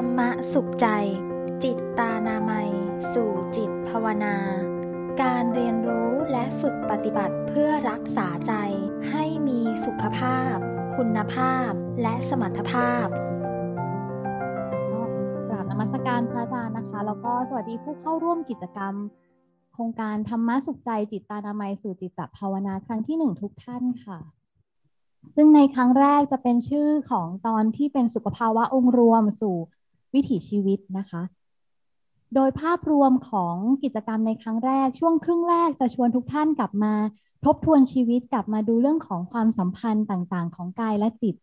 รรมะสุขใจ จิตตานามัย สู่จิตภาวนา การเรียนรู้และฝึกปฏิบัติเพื่อรักษาใจ ให้มีสุขภาพ คุณภาพ และสมรรถภาพกราบนมัสการพระอาจารย์นะคะ แล้วก็สวัสดีผู้เข้าร่วมกิจกรรม โครงการธรรมะสุขใจ จิตตานามัย สู่จิตตภาวนาครั้งที่หนึ่งทุกท่านค่ะซึ่งในครั้งแรกจะเป็นชื่อของตอนที่เป็นสุขภาวะองค์รวมสู่ วิถีชีวิตนะคะ โดยภาพรวมของกิจกรรมในครั้งแรกช่วงครึ่งแรกจะชวนทุกท่านกลับมา ทบทวนชีวิตกลับมาดูเรื่องของความสัมพันธ์ต่างๆ ของกายและจิต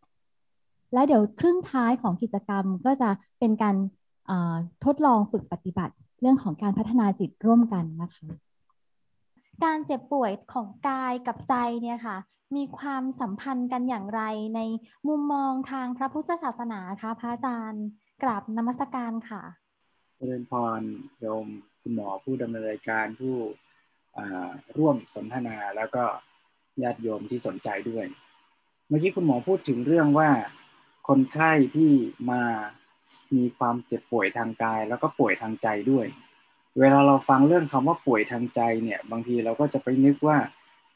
และเดี๋ยวครึ่งท้ายของกิจกรรมก็จะเป็นการทดลองฝึกปฏิบัติเรื่องของการพัฒนาจิตร่วมกันนะคะ การเจ็บป่วยของกายกับใจเนี่ยค่ะ มีความสัมพันธ์กันอย่างไรในมุมมองทางพระพุทธศาสนาคะพระอาจารย์ กราบนมัสการค่ะเจริญพรโยมคุณหมอผู้ดำเนินรายการผู้ร่วมสนทนาแล้วก็ญาติโยมที่สนใจด้วย เมื่อกี้คุณหมอพูดถึงเรื่องว่า คนไข้ที่มามีความเจ็บป่วยทางกาย แล้วก็ป่วยทางใจด้วย เวลาเราฟังเรื่องคำว่าป่วยทางใจเนี่ย บางทีเราก็จะไปนึกว่า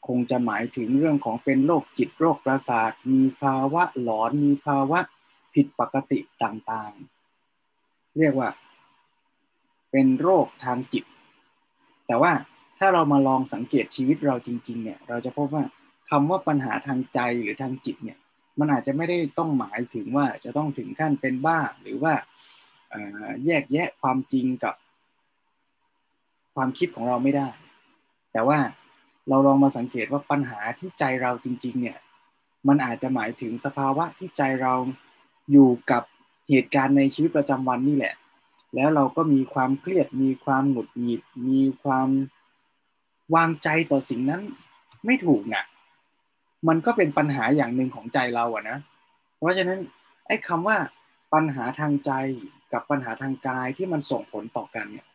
คงจะหมายถึงเรื่องของเป็นโรคจิตโรคประสาท มีภาวะหลอนมีภาวะ ผิดปกติต่างๆ เรียกว่า เป็นโรคทางจิต แต่ว่าถ้าเรามาลองสังเกตชีวิตเราจริง ๆ เนี่ย เราจะพบว่าคำว่าปัญหาทางใจหรือทางจิตเนี่ย มันอาจจะไม่ได้ต้องหมายถึงว่าจะต้องถึงขั้นเป็นบ้าหรือว่าแยกแยะความจริงกับ ความคิดของเราไม่ได้ แต่ว่าเราลองมาสังเกตว่าปัญหาที่ใจเราจริง ๆ เนี่ย มันอาจจะหมายถึงสภาวะที่ใจเรา อยู่กับเหตุการณ์ในชีวิตประจำวันนี่แหละ แล้วเราก็มีความเครียด มีความหงุดหงิด มีความวางใจต่อสิ่งนั้นไม่ถูกนะ่ะ มันก็เป็นปัญหาอย่างหนึ่งของใจเราอะนะ เพราะฉะนั้นไอ้คำว่าปัญหาทางใจกับปัญหาทางกายที่มันส่งผลต่อกันเนี่ย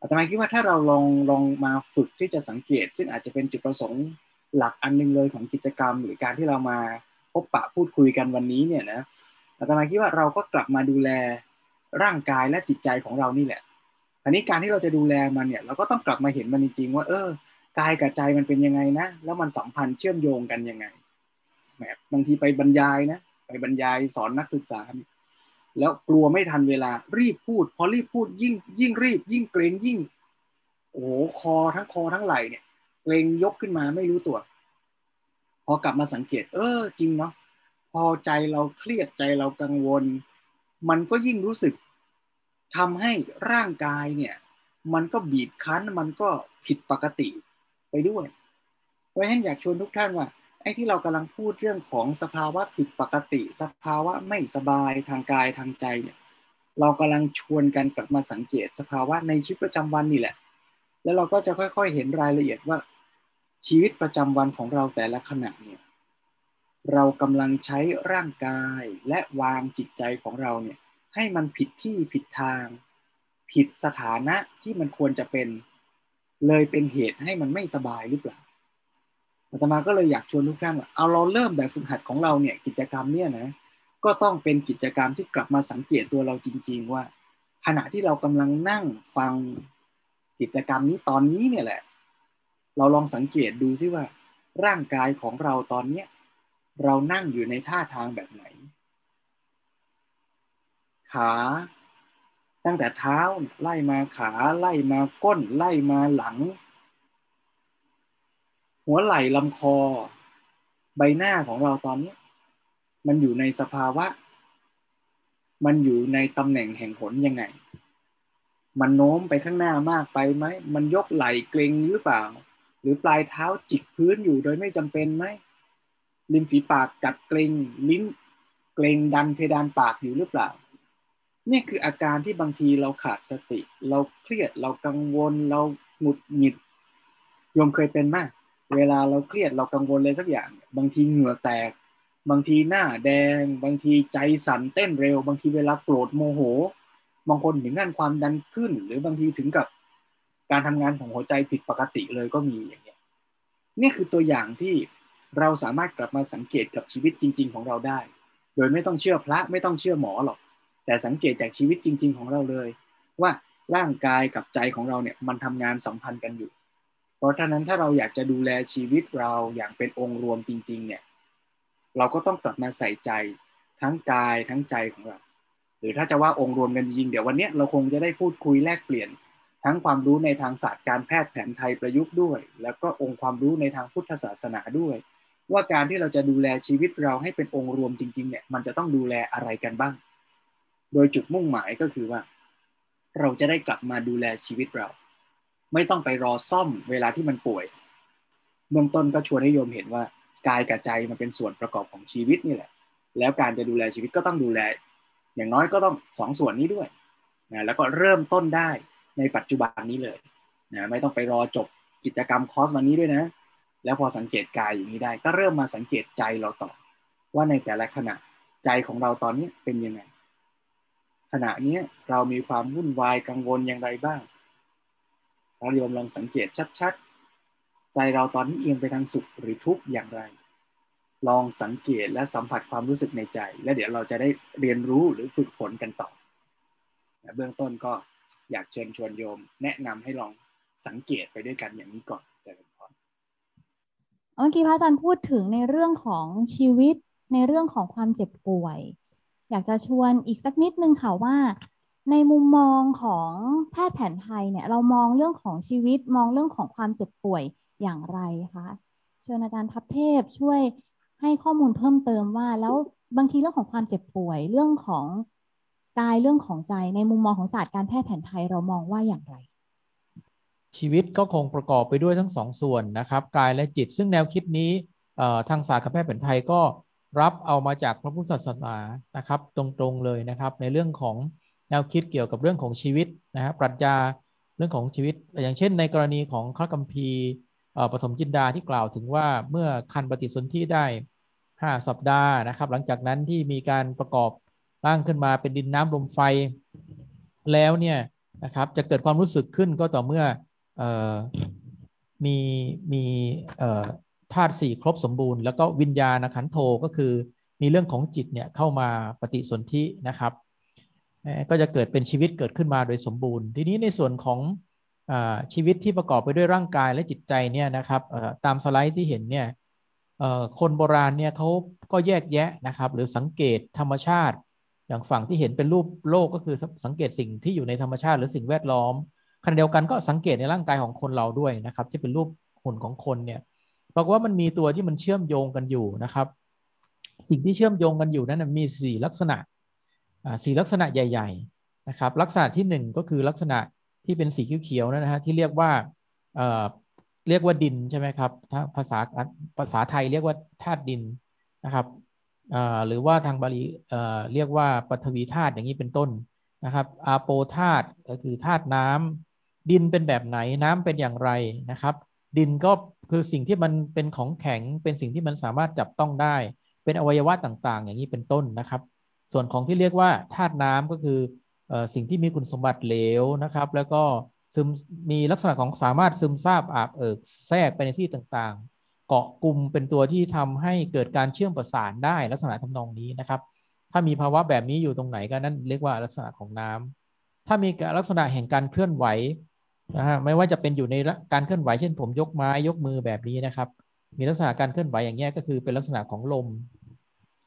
อาตมาคิดว่าถ้าเราลองลองมาฝึกที่จะสังเกต ซึ่งอาจจะเป็นจุดประสงค์หลักอันนึงเลยของกิจกรรม หรือการที่เรามาพบปะพูดคุยกันวันนี้เนี่ยนะ อาตมาคิดว่าเราก็กลับมาดูแลร่างกายและจิตใจของเรานี่แหละอันนี้การที่เราจะดูแลมันเนี่ย เราก็ต้องกลับมาเห็นมันจริงๆว่า เออกายกับใจมันเป็นยังไงนะแล้วมันสัมพันธ์เชื่อมโยงกันยังไงแบบบางทีไปบรรยายนะไปบรรยายสอนนักศึกษา แล้วกลัวไม่ทันเวลารีบพูด พอรีบพูดยิ่ง ยิ่งรีบ ยิ่งเกรงยิ่ง โอ้โหคอทั้งคอทั้งไหล่เนี่ยเกรงยกขึ้นมาไม่รู้ตัว พอกลับมาสังเกต เออ จริงเนาะ อใจเราเครียดใจเรากังวล มันก็ยิ่งรู้สึกทำให้ร่างกายเนี่ย มันก็บีบคั้นมันก็ผิดปกติไปด้วย เพราะฉะนั้นอยากชวนทุกท่านว่าไอ้ที่เรากำลังพูดเรื่องของสภาวะผิดปกติ สภาวะไม่สบายทางกายทางใจเนี่ย เรากำลังชวนกันกลับมาสังเกตสภาวะในชีวิตประจำวันนี่แหละ แล้วเราก็จะค่อยๆเห็นรายละเอียดว่าชีวิตประจำวันของเราแต่ละขณะเนี่ย เรากำลังใช้ร่างกายและวางจิตใจของเราเนี่ยให้มันผิดที่ผิดทาง ผิดสถานะที่มันควรจะเป็น เลยเป็นเหตุให้มันไม่สบายหรือเปล่าอาตมาก็เลยอยากชวนทุกท่านว่าเอาเราเริ่มแบบฝึกหัดของเราเนี่ยกิจกรรมเนี่ยนะก็ต้องเป็นกิจกรรมที่กลับมาสังเกตตัวเราจริง ๆ ว่า ขณะที่เรากำลังนั่งฟังกิจกรรมนี้ตอนนี้เนี่ยแหละ เราลองสังเกตดูซิว่า ร่างกายของเราตอนเนี้ย เรานั่งอยู่ในท่าทางแบบไหน ขาตั้งแต่เท้าไล่มาขาไล่มาก้น ไล่มาหลัง หัวไหล่ลำคอ ใบหน้าของเราตอนนี้ มันอยู่ในสภาวะ มันอยู่ในตำแหน่งแห่งผลยังไง มันโน้มไปข้างหน้ามากไปไหม มันยกไหล่เกรงหรือเปล่า หรือปลายเท้าจิกพื้นอยู่โดยไม่จำเป็นไหม ริมฝีปากกัดเกรงลิ้นเกรงดันเพดานปากอยู่หรือเปล่า นี่คืออาการที่บางทีเราขาดสติ เราเครียดเรากังวลเราหงุดหงิดโยมเคยเป็นมากเวลาเราเครียดเรากังวลเลยสักอย่าง บางทีเหงื่อแตก บางทีหน้าแดง บางทีใจสั่นเต้นเร็ว บางทีเวลาโกรธโมโห บางคนถึงขั้นความดันขึ้น หรือบางทีถึงกับการทำงานของหัวใจผิดปกติเลยก็มีอย่างเงี้ยนี่คือตัวอย่างที่ เราสามารถกลับมาสังเกตกับชีวิตจริง ๆ ของเราได้ โดยไม่ต้องเชื่อพระไม่ต้องเชื่อหมอหรอก แต่สังเกตจากชีวิตจริง ๆ ของเราเลย ว่าร่างกายกับใจของเราเนี่ยมันทำงานสัมพันธ์กันอยู่ เพราะฉะนั้นถ้าเราอยากจะดูแลชีวิตเราอย่างเป็นองค์รวมจริง ๆ เนี่ยเราก็ต้องกลับมาใส่ใจทั้งกายทั้งใจของเรา หรือถ้าจะว่าองค์รวมกันจริงเดี๋ยววันนี้เราคงจะได้พูดคุยแลกเปลี่ยน ทั้งความรู้ในทางศาสตร์การแพทย์แผนไทยประยุกต์ด้วย แล้วก็องค์ความรู้ในทางพุทธศาสนาด้วย ว่าการที่เราจะดูแลชีวิตเราให้เป็นองค์รวมจริง ๆ เนี่ย มันจะต้องดูแลอะไรกันบ้าง โดยจุดมุ่งหมายก็คือว่า เราจะได้กลับมาดูแลชีวิตเรา ไม่ต้องไปรอซ่อมเวลาที่มันป่วยเบื้องต้นก็ชวนให้โยมเห็นว่ากายกับใจมันเป็นส่วนประกอบของชีวิตนี่แหละ แล้วการจะดูแลชีวิตก็ต้องดูแล อย่างน้อยก็ต้องสองส่วนนี้ด้วยนะแล้วก็เริ่มต้นได้ในปัจจุบันนี้เลยนะไม่ต้องไปรอจบกิจกรรมคอร์สวันนี้ด้วยนะ แล้วพอสังเกตกายอย่างนี้ได้ ก็เริ่มมาสังเกตใจเราต่อ ว่าในแต่ละขณะใจของเราตอนนี้เป็นยังไง ขณะนี้เรามีความวุ่นวายกังวลอย่างไรบ้าง เราโยมลองสังเกตชัดๆ ใจเราตอนนี้เอียงไปทางสุขหรือทุกข์อย่างไร ลองสังเกตและสัมผัสความรู้สึกในใจ และเดี๋ยวเราจะได้เรียนรู้หรือฝึกฝนกันต่อ เบื้องต้นก็อยากเชิญชวนโยม แนะนำให้ลองสังเกตไปด้วยกันอย่างนี้ก่อน เมื่อกี้พระอาจารย์พูดถึงในเรื่องของชีวิตในเรื่องของความเจ็บป่วย อยากจะชวนอีกสักนิดนึงค่ะว่า ในมุมมองของแพทย์แผนไทยเนี่ย เรามองเรื่องของชีวิตมองเรื่องของความเจ็บป่วยอย่างไรคะเชิญอาจารย์ทัพเทพช่วยให้ข้อมูลเพิ่มเติมว่า แล้วบางทีเรื่องของความเจ็บป่วย เรื่องของกายเรื่องของใจในมุมมองของศาสตร์การแพทย์แผนไทยเรามองว่าอย่างไร ชีวิตก็คงประกอบไปด้วยทั้งสองส่วนนะครับ กายและจิต ซึ่งแนวคิดนี้ทางศาสตร์การแพทย์แผนไทยก็รับเอามาจากพระพุทธศาสนานะครับ ตรงๆเลยนะครับ ในเรื่องของแนวคิดเกี่ยวกับเรื่องของชีวิตนะฮะปรัชญาเรื่องของชีวิต อย่างเช่น ในกรณีของข้ากัมพีปฐมจินดาที่กล่าวถึงว่าเมื่อคันปฏิสนธิได้ 5 สัปดาห์นะครับ หลังจากนั้นที่มีการประกอบร่างขึ้นมาเป็นดินน้ำลมไฟแล้วเนี่ยนะครับจะเกิดความรู้สึกขึ้นก็ต่อเมื่อ มีมีธาตุสี่ครบสมบูรณ์ แล้วก็วิญญาณขันโทก็คือมีเรื่องของจิตเนี่ยเข้ามาปฏิสนธินะครับ ก็จะเกิดเป็นชีวิตเกิดขึ้นมาโดยสมบูรณ์ ทีนี้ในส่วนของชีวิตที่ประกอบไปด้วยร่างกายและจิตใจเนี่ยนะครับตามสไลด์ที่เห็นเนี่ยคนโบราณเนี่ยเขาก็แยกแยะนะครับ หรือสังเกตธรรมชาติ อย่างฝั่งที่เห็นเป็นรูปโลกก็คือสังเกตสิ่งที่อยู่ในธรรมชาติ หรือสิ่งแวดล้อม ขณะเดียวกันก็สังเกตในร่างกายของคนเราด้วยนะครับ ที่เป็นรูปหุ่นของคนเนี่ยบอกว่ามันมีตัวที่มันเชื่อมโยงกันอยู่นะครับ สิ่งที่เชื่อมโยงกันอยู่นั้นมีสี่ลักษณะสี่ลักษณะใหญ่ ๆนะครับ ลักษณะที่หนึ่งก็คือลักษณะที่เป็นสีเขียวๆนะฮะที่เรียกว่าเเรียกว่าดินใช่ไหมครับภาษาภาษาไทยเรียกว่าธาตุดินนะครับหรือว่าทางบาลีเรียกว่าปฐวีธาตุอย่างนี้เป็นต้นนะครับอาโปธาตุก็คือธาตุน้ำ ดินเป็นแบบไหนน้ำเป็นอย่างไรนะครับ ดินก็คือสิ่งที่มันเป็นของแข็งเป็นสิ่งที่มันสามารถจับต้องได้ เป็นอวัยวะต่างๆ อย่างนี้เป็นต้นนะครับ ส่วนของที่เรียกว่าธาตุน้ำก็คือสิ่งที่มีคุณสมบัติเหลวนะครับ แล้วก็ซึมมีลักษณะของสามารถซึมซาบอาบเอิกแทรกไปในที่ต่างๆ เกาะกลุ่มเป็นตัวที่ทำให้เกิดการเชื่อมประสานได้ลักษณะทำนองนี้นะครับ ถ้ามีภาวะแบบนี้อยู่ตรงไหนก็นั่นเรียกว่าลักษณะของน้ำถ้ามีลักษณะแห่งการเคลื่อนไหว นะฮะไม่ว่าจะเป็นอยู่ในการเคลื่อนไหวเช่นผมยกไม้ยกมือแบบนี้นะครับ มีลักษณะการเคลื่อนไหวอย่างนี้ก็คือเป็นลักษณะของลม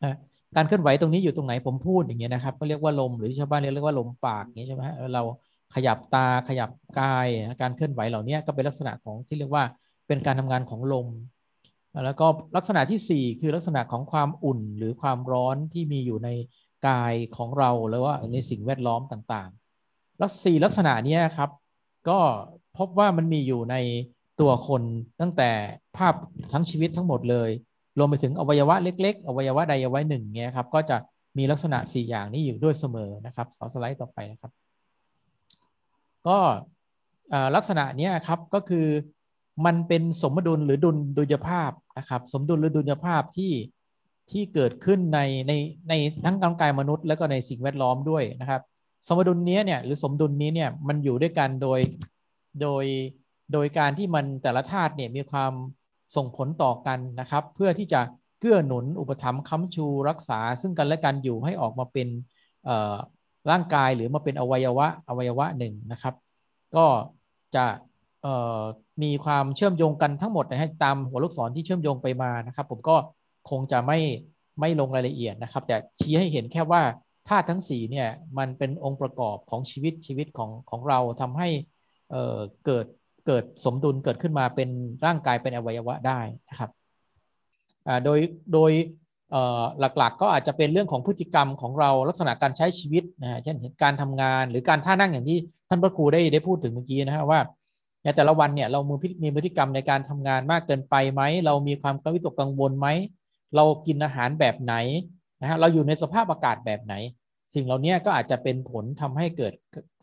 นะการเคลื่อนไหวตรงนี้อยู่ตรงไหนผมพูดอย่างเงี้ยนะครับก็เรียกว่าลมหรือชาวบ้านเรียกว่าลมปากอย่างเงี้ยใช่ไหมเราขยับตาขยับกายการเคลื่อนไหวเหล่านี้ก็เป็นลักษณะของที่เรียกว่าเป็นการทำงานของลม แล้วก็ลักษณะที่ 4 คือลักษณะของความอุ่นหรือความร้อนที่มีอยู่ในกายของเราหรือว่าในสิ่งแวดล้อมต่างๆ แล้วสี่ลักษณะนี้ครับ ก็พบว่ามันมีอยู่ในตัวคนตั้งแต่ภาพทั้งชีวิตทั้งหมดเลย รวมไปถึงอวัยวะเล็ก ๆ อวัยวะใดอวัยวะหนึ่งเงี้ยครับ ก็จะมีลักษณะ 4 อย่างนี้อยู่ด้วยเสมอนะครับสอสไลด์ต่อไปนะครับ ก็ลักษณะนี้ครับก็คือมันเป็นสมดุลหรือดุลดุลยภาพนะครับ สมดุลหรือดุลยภาพที่ที่เกิดขึ้นในในในทั้งร่างกายมนุษย์ แล้วก็ในสิ่งแวดล้อมด้วยนะครับ สมดุลนี้เนี่ยหรือสมดุลนี้เนี่ยมันอยู่ด้วยกันโดยโดยโดยการที่มันแต่ละธาตุเนี่ยมีความส่งผลต่อกันนะครับ เพื่อที่จะเกื้อหนุนอุปถัมภ์ค้ำชูรักษา ซึ่งกันและกันอยู่ให้ออกมาเป็นร่างกายหรือมาเป็นอวัยวะอวัยวะหนึ่งนะครับ ก็จะมีความเชื่อมโยงกันทั้งหมดนะฮะตามหัวลูกศรที่เชื่อมโยงไปมานะครับ ผมก็คงจะไม่ไม่ลงรายละเอียดนะครับ แต่ชี้ให้เห็นแค่ว่า ธาตุทั้ง4เนี่ยมันเป็นองค์ประกอบของชีวิตชีวิตของของเราทำให้เเกิดเกิดสมดุลเกิดขึ้นมาเป็นร่างกายเป็นอวัยวะได้นะครับโดยโดยหลักๆก็อาจจะเป็นเรื่องของพฤติกรรมของเราลักษณะการใช้ชีวิตนะเช่นการทำงานหรือการท่านั่งอย่างที่ท่านพระครูได้ได้พูดถึงเมื่อกี้นะครับว่าในแต่ละวันเนี่ยเรามีมีพฤติกรรมในการทำงานมากเกินไปไหมเรามีความกระวิตกกังวลไหมเรากินอาหารแบบไหนนะฮะเราอยู่ในสภาพอากาศแบบไหน สิ่งเหล่านี้ก็อาจจะเป็นผลทำให้เกิด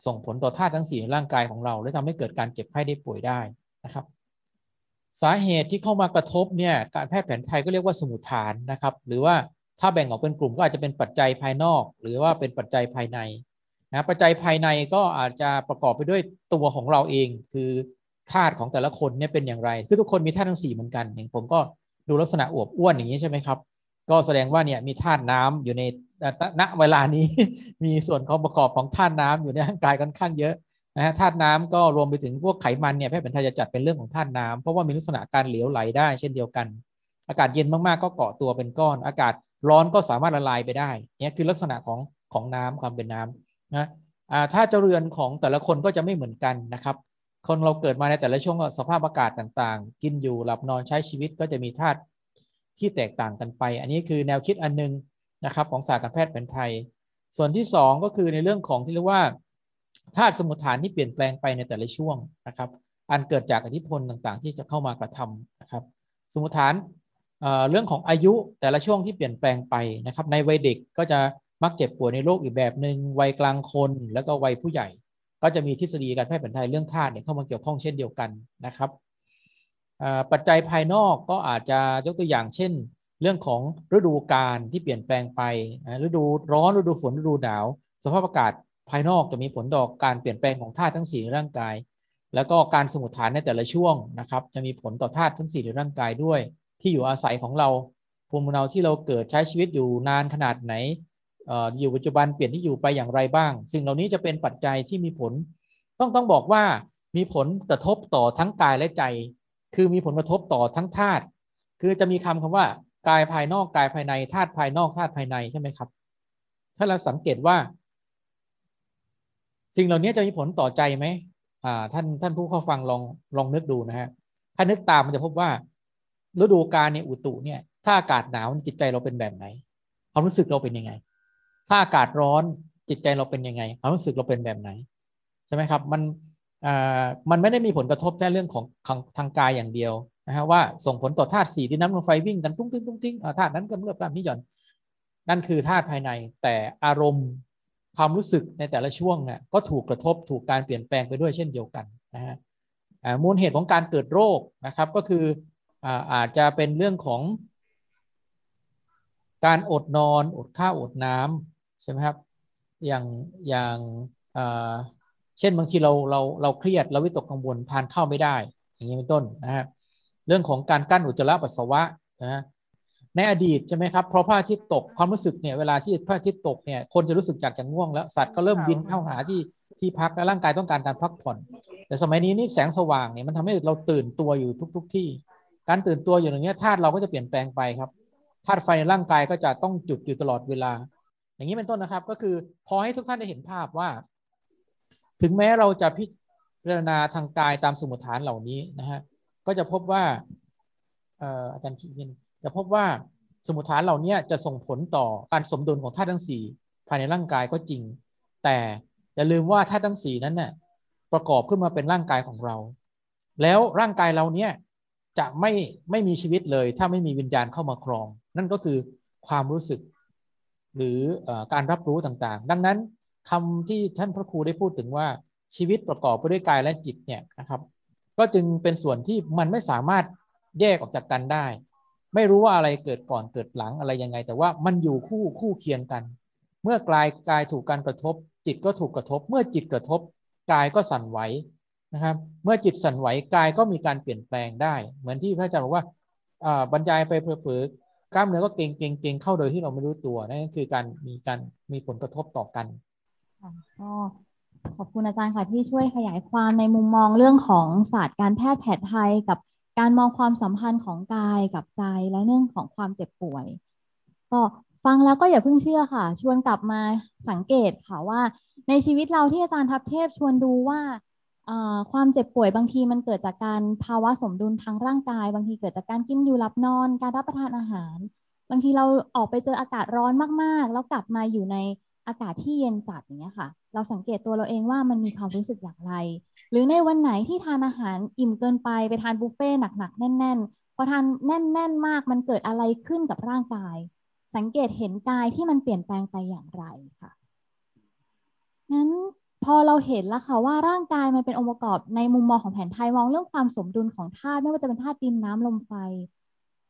ส่งผลต่อธาตุทั้งสี่ในร่างกายของเรา และทำให้เกิดการเจ็บไข้ได้ป่วยได้นะครับ สาเหตุที่เข้ามากระทบเนี่ยการแพทย์แผนไทยก็เรียกว่าสมุทฐานนะครับ หรือว่าถ้าแบ่งออกเป็นกลุ่มก็อาจจะเป็นปัจจัยภายนอก หรือว่าเป็นปัจจัยภายในนะปัจจัยภายในก็อาจจะประกอบไปด้วยตัวของเราเอง คือธาตุของแต่ละคนเนี่ยเป็นอย่างไร คือทุกคนมีธาตุทั้งสี่เหมือนกันอย่างผมก็ดูลักษณะอวบอ้วนอย่างนี้ใช่ไหมครับ ก็แสดงว่าเนี่ยมีธาตุน้ำอยู่ใน แต่ณเวลานี้มีส่วนของประกอบของธาตุน้ำอยู่ในร่างกายค่อนข้างเยอะนะฮะธาตุน้ำก็รวมไปถึงพวกไขมันเนี่ยแพทย์แผนไทยจะจัดเป็นเรื่องของธาตุน้ำเพราะว่ามีลักษณะการเหลวไหลได้เช่นเดียวกัน อากาศเย็นมากๆก็เกาะตัวเป็นก้อน อากาศร้อนก็สามารถละลายไปได้เนี่ยคือลักษณะของของน้ำความเป็นน้ำนะถ้าเจริญของแต่ละคนก็จะไม่เหมือนกันนะครับ คนเราเกิดมาในแต่ละช่วงสภาพอากาศต่างๆ กินอยู่หลับนอนใช้ชีวิตก็จะมีธาตุที่แตกต่างกันไป อันนี้คือแนวคิดอันนึง นะครับของศาสตร์การแพทย์แผนไทย ส่วนที่ 2 ก็คือในเรื่องของที่เรียกว่าธาตุสมุทฐานที่เปลี่ยนแปลงไปในแต่ละช่วงนะครับ อันเกิดจากอิทธิพลต่างๆ ที่จะเข้ามากระทำนะครับ สมุทฐานเรื่องของอายุแต่ละช่วงที่เปลี่ยนแปลงไปนะครับ ในวัยเด็กก็จะมักเจ็บป่วยในโรคอีกแบบหนึ่งวัยกลางคน แล้วก็วัยผู้ใหญ่ ก็จะมีทฤษฎีการแพทย์แผนไทยเรื่องธาตุเนี่ยเข้ามาเกี่ยวข้องเช่นเดียวกันนะครับปัจจัยภายนอกก็อาจจะยกตัวอย่างเช่น เรื่องของฤดูกาลที่เปลี่ยนแปลงไปฤดูร้อนฤดูฝนฤดูหนาว สภาพอากาศภายนอกจะมีผลต่อการเปลี่ยนแปลงของธาตุทั้ง4ในร่างกาย แล้วก็การสมุทฐานในแต่ละช่วงนะครับ จะมีผลต่อธาตุทั้ง4ในร่างกายด้วย ที่อยู่อาศัยของเราภูมิลำเนาที่เราเกิดใช้ชีวิตอยู่นานขนาดไหนอยู่ปัจจุบันเปลี่ยนที่อยู่ไปอย่างไรบ้าง สิ่งเหล่านี้จะเป็นปัจจัยที่มีผล ต้องต้องบอกว่ามีผลกระทบต่อทั้งกายและใจ คือมีผลกระทบต่อทั้งธาตุคือจะมีคำคำว่า กายภายนอกกายภายในธาตุภายนอกธาตุภายในใช่ไหมครับ ถ้าเราสังเกตว่า สิ่งเหล่านี้จะมีผลต่อใจไหมอ่าท่านท่านผู้เข้าฟังลองลองนึกดูนะฮะถ้านึกตามมันจะพบว่าฤดูกาลในอุตุเนี่ย ถ้าอากาศหนาวจิตใจเราเป็นแบบไหน ความรู้สึกเราเป็นยังไง ถ้าอากาศร้อนจิตใจเราเป็นยังไง ความรู้สึกเราเป็นแบบไหนใช่ไหมครับ มันอ่ามันไม่ได้มีผลกระทบแค่เรื่องของทางกายอย่างเดียว นะฮะว่าส่งผลต่อธาตุสี่ที่น้ำลมไฟวิ่งกันตุ้งติ้งตุ้งติ้งธาตุนั้นก็เมื่อปรามนิยอน นั่นคือธาตุภายในแต่อารมณ์ความรู้สึกในแต่ละช่วงเนี่ยก็ถูกกระทบถูกการเปลี่ยนแปลงไปด้วยเช่นเดียวกันนะฮะมูลเหตุของการเกิดโรคนะครับก็คืออาจจะเป็นเรื่องของ การอดนอนอดข้าวอดน้ำใช่ไหมครับอย่างอย่างเช่นบางทีเราเราเราเครียดเราวิตกกังวลทานข้าวไม่ได้ อย่างนี้เป็นต้นนะฮะ เรื่องของการกั้นอุจจาระปัสสาวะนะในอดีตใช่ไหมครับเพราะพระอาทิตย์ตกความรู้สึกเนี่ยเวลาที่พระอาทิตย์ตกเนี่ยคนจะรู้สึกอยากจะง่วงแล้วสัตว์ก็เริ่มบินเข้าหาที่ที่พักและร่างกายต้องการการพักผ่อน แต่สมัยนี้นี่แสงสว่างเนี่ยมันทำให้เราตื่นตัวอยู่ทุก ๆทที่ การตื่นตัวอยู่อย่างนี้ธาตุเราก็จะเปลี่ยนแปลงไปครับธาตุไฟในร่างกายก็จะต้องจุดอยู่ตลอดเวลา อย่างนี้เป็นต้นนะครับ ก็คือพอให้ทุกท่านได้เห็นภาพว่า ถึงแม้เราจะพิจารณาทางกายตามสมุทฐานเหล่านี้นะฮะ ก็จะพบว่าอาจารย์ขีดินจะพบว่าสมุทฐานเหล่านี้จะส่งผลต่อการสมดุลของธาตุทั้งสี่ภายในร่างกายก็จริง แต่อย่าลืมว่าธาตุทั้งสี่นั้นน่ะประกอบขึ้นมาเป็นร่างกายของเรา แล้วร่างกายเราเนี้ยจะไม่ไม่มีชีวิตเลย ถ้าไม่มีวิญญาณเข้ามาครอง นั่นก็คือความรู้สึก หรือการรับรู้ต่างๆ ดังนั้นคำที่ท่านพระครูได้พูดถึงว่าชีวิตประกอบไปด้วยกายและจิตเนี่ยนะครับ ก็จึงเป็นส่วนที่มันไม่สามารถแยกออกจากกันได้ ไม่รู้ว่าอะไรเกิดก่อนเกิดหลังอะไรยังไง แต่ว่ามันอยู่คู่คู่เคียงกัน เมื่อกายกายถูกการกระทบ จิตก็ถูกกระทบ เมื่อจิตกระทบ กายก็สั่นไหวนะครับ เมื่อจิตสั่นไหวกายก็มีการเปลี่ยนแปลงได้ เหมือนที่พระอาจารย์บอกว่าบรรยายไปเผลอกล้ามเนื้อก็เก่งเก่งเก่งเข้าโดยที่เราไม่รู้ตัวนั่นคือการมีการมีผลกระทบต่อกัน ขอบคุณอาจารย์ค่ะที่ช่วยขยายความในมุมมองเรื่องของศาสตร์การแพทย์แผนไทย กับการมองความสัมพันธ์ของกายกับใจและเรื่องของความเจ็บป่วย ก็ฟังแล้วก็อย่าเพิ่งเชื่อค่ะ ชวนกลับมาสังเกตค่ะว่า ในชีวิตเราที่อาจารย์ทัพเทพชวนดูว่าความเจ็บป่วยบางทีมันเกิดจากการภาวะสมดุลทางร่างกาย บางทีเกิดจากการกินอยู่หลับนอน การรับประทานอาหาร บางทีเราออกไปเจออากาศร้อนมากๆ แล้วกลับมาอยู่ในอากาศที่เย็นจัดอย่างเงี้ยค่ะ เราสังเกตตัวเราเองว่ามันมีความรู้สึกอย่างไร หรือในวันไหนที่ทานอาหารอิ่มเกินไปไปทานบุฟเฟ่หนักๆแน่น ๆ พอทานแน่น ๆ มากมันเกิดอะไรขึ้นกับร่างกาย สังเกตเห็นกายที่มันเปลี่ยนแปลงไปอย่างไรค่ะงั้นพอเราเห็นแล้วค่ะว่าร่างกายมันเป็นองค์ประกอบในมุมมองของแผนไทยมองเรื่องความสมดุลของธาตุไม่ว่าจะเป็นธาตุดินน้ำลมไฟ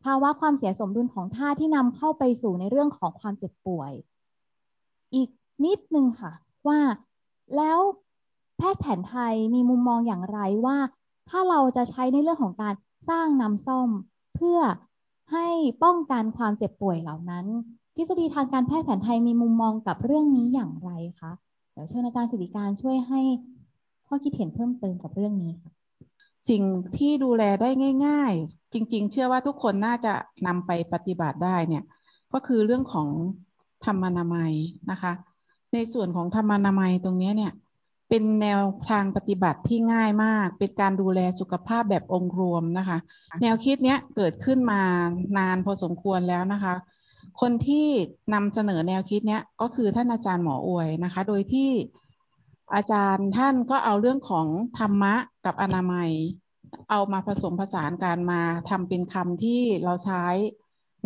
ภาวะความเสียสมดุลของธาตุที่นำเข้าไปสู่ในเรื่องของความเจ็บป่วย อีกนิดนึงค่ะ ว่า แล้วแพทย์แผนไทยมีมุมมองอย่างไรว่า ถ้าเราจะใช้ในเรื่องของการสร้างน้ำซ่อมเพื่อให้ป้องกันความเจ็บป่วยเหล่านั้น ทฤษฎีทางการแพทย์แผนไทยมีมุมมองกับเรื่องนี้อย่างไรคะเดี๋ยวเชิญอาจารย์สิริการช่วยให้ข้อคิดเห็นเพิ่มเติมกับเรื่องนี้ค่ะสิ่งที่ดูแลได้ง่าย ๆ จริง ๆ เชื่อว่าทุกคนน่าจะนำไปปฏิบัติได้เนี่ยก็คือเรื่องของธรรมนามัยนะคะ ในส่วนของธรรมนามัยตรงนี้เนี่ย เป็นแนวทางปฏิบัติที่ง่ายมาก เป็นการดูแลสุขภาพแบบองค์รวมนะคะ แนวคิดเนี้ยเกิดขึ้นมานานพอสมควรแล้วนะคะ คนที่นำเสนอแนวคิดเนี้ยก็คือท่านอาจารย์หมออวยนะคะ โดยที่อาจารย์ท่านก็เอาเรื่องของธรรมะกับอนามัย เอามาผสมผสานกันมาทำเป็นคำที่เราใช้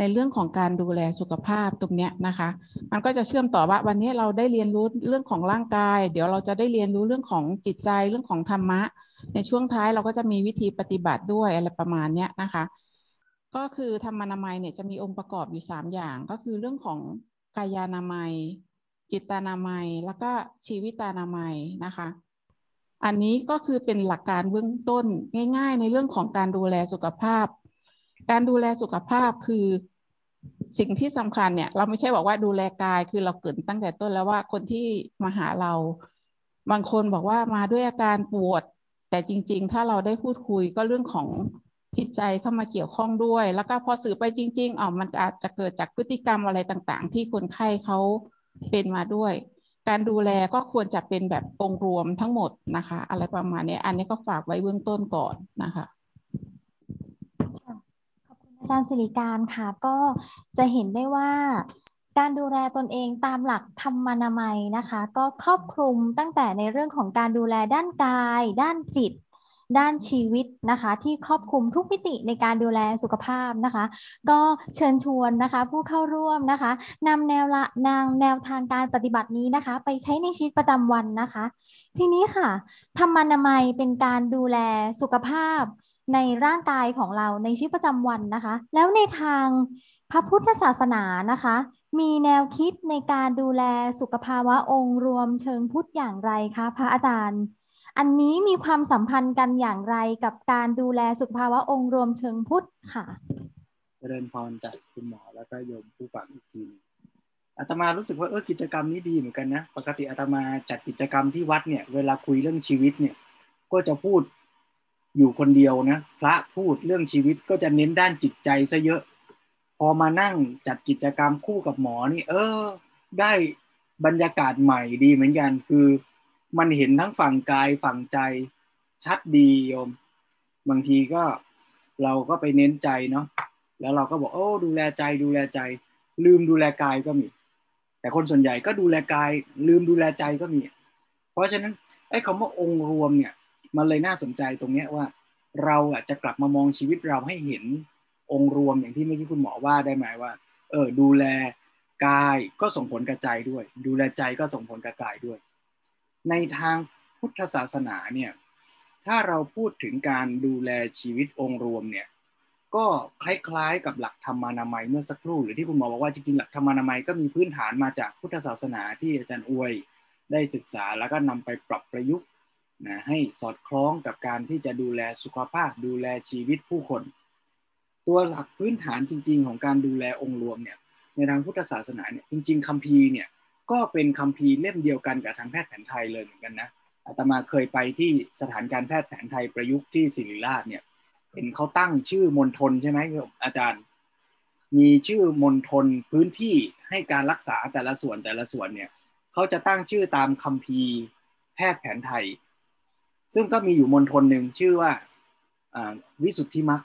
ในเรื่องของการดูแลสุขภาพตรงเนี้ยนะคะ มันก็จะเชื่อมต่อว่าวันนี้เราได้เรียนรู้เรื่องของร่างกาย เดี๋ยวเราจะได้เรียนรู้เรื่องของจิตใจเรื่องของธรรมะ ในช่วงท้ายเราก็จะมีวิธีปฏิบัติด้วยอะไรประมาณเนี้ยนะคะ ก็คือธรรมานามัยเนี่ยจะมีองค์ประกอบอยู่ 3 อย่าง ก็คือเรื่องของกายานามัย จิตานามัย แล้วก็ชีวิตานามัยนะคะอันนี้ก็คือเป็นหลักการเบื้องต้นง่าย ๆ ในเรื่องของการดูแลสุขภาพ การดูแลสุขภาพคือสิ่งที่สำคัญเนี่ย เราไม่ใช่บอกว่าดูแลกายคือเราเกิดตั้งแต่ต้นแล้วว่าคนที่มาหาเรา บางคนบอกว่ามาด้วยอาการปวด แต่จริง ๆ ถ้าเราได้พูดคุยก็เรื่องของจิตใจเข้ามาเกี่ยวข้องด้วย แล้วก็พอสื่อไปจริงๆอ๋อมันอาจจะเกิดจากพฤติกรรมอะไรต่างๆ ที่คนไข้เขาเป็นมาด้วย การดูแลก็ควรจะเป็นแบบองรวมทั้งหมดนะคะ อะไรประมาณนี้อันนี้ก็ฝากไว้เบื้องต้นก่อนนะคะ จารย์สิริการค่ะ ก็จะเห็นได้ว่าการดูแลตนเองตามหลักธรรมนามัยนะคะ ก็ครอบคลุมตั้งแต่ในเรื่องของการดูแลด้านกาย ด้านจิต ด้านชีวิตนะคะ ที่ครอบคลุมทุกมิติในการดูแลสุขภาพนะคะ ก็เชิญชวนนะคะ ผู้เข้าร่วมนะคะนำแนวละนางแนวทางการปฏิบัตินี้นะคะ ไปใช้ในชีวิตประจำวันนะคะ ทีนี้ค่ะธรรมนามัยเป็นการดูแลสุขภาพ ในร่างกายของเราในชีวิตประจำวันนะคะ แล้วในทางพระพุทธศาสนานะคะ มีแนวคิดในการดูแลสุขภาวะองค์รวมเชิงพุทธอย่างไรคะพระอาจารย์ อันนี้มีความสัมพันธ์กันอย่างไรกับการดูแลสุขภาวะองค์รวมเชิงพุทธค่ะเจริญพรจากคุณหมอแล้วก็โยมผู้ฟังอีกทีอาตมารู้สึกว่าเออกิจกรรมนี้ดีเหมือนกันนะ ปกติอาตมาจัดกิจกรรมที่วัดเนี่ย เวลาคุยเรื่องชีวิตเนี่ย ก็จะพูด อยู่คนเดียวนะพระพูดเรื่องชีวิตก็จะเน้นด้านจิตใจซะเยอะ พอมานั่งจัดกิจกรรมคู่กับหมอนี่ เออ ได้บรรยากาศใหม่ดีเหมือนกันคือ มันเห็นทั้งฝั่งกายฝั่งใจชัดดีโยม บางทีก็เราก็ไปเน้นใจเนาะแล้วเราก็บอกโอ้ดูแลใจดูแลใจ ลืมดูแลกายก็มี แต่คนส่วนใหญ่ก็ดูแลกาย ลืมดูแลใจก็มี เพราะฉะนั้นไอ้คำว่าองค์รวมเนี่ย มันเลยน่าสนใจตรงเนี้ยว่า เราอะจะกลับมามองชีวิตเราให้เห็นองค์รวมอย่างที่เมื่อกี้คุณหมอว่าได้ไหมว่า เออดูแลกายก็ส่งผลกระจด้วย ดูแลใจก็ส่งผลกระจายด้วย ในทางพุทธศาสนาเนี่ยถ้าเราพูดถึงการดูแลชีวิตองค์รวมเนี่ยก็คล้ายๆกับหลักธรรมานามัยเมื่อสักครู่หรือที่คุณหมอบอกว่าจริงๆหลักธรรมานามัยก็มีพื้นฐานมาจากพุทธศาสนาที่อาจารย์อวย ได้ศึกษาแล้วก็นำไปปรับประยุกต์ นะให้สอดคล้องกับการที่จะดูแลสุขภาพดูแลชีวิตผู้คน ตัวหลักพื้นฐานจริง ๆ ของการดูแลองค์รวมเนี่ยในทางพุทธศาสนาเนี่ยจริง ๆคัมภีร์เนี่ยก็เป็นคัมภีร์เล่มเดียวกันกับทางแพทย์แผนไทยเลยเหมือนกันนะอาตมาเคยไปที่สถานการแพทย์แผนไทยประยุกต์ที่ศิริราชเนี่ยเห็นเขาตั้งชื่อมณฑลใช่ไหมอาจารย์ มีชื่อมณฑลพื้นที่ให้การรักษาแต่ละส่วนแต่ละส่วนเนี่ยเขาจะตั้งชื่อตามคัมภีร์แพทย์แผนไทย ซึ่งก็มีอยู่มณฑลหนึ่งชื่อว่าวิสุทธิมรรค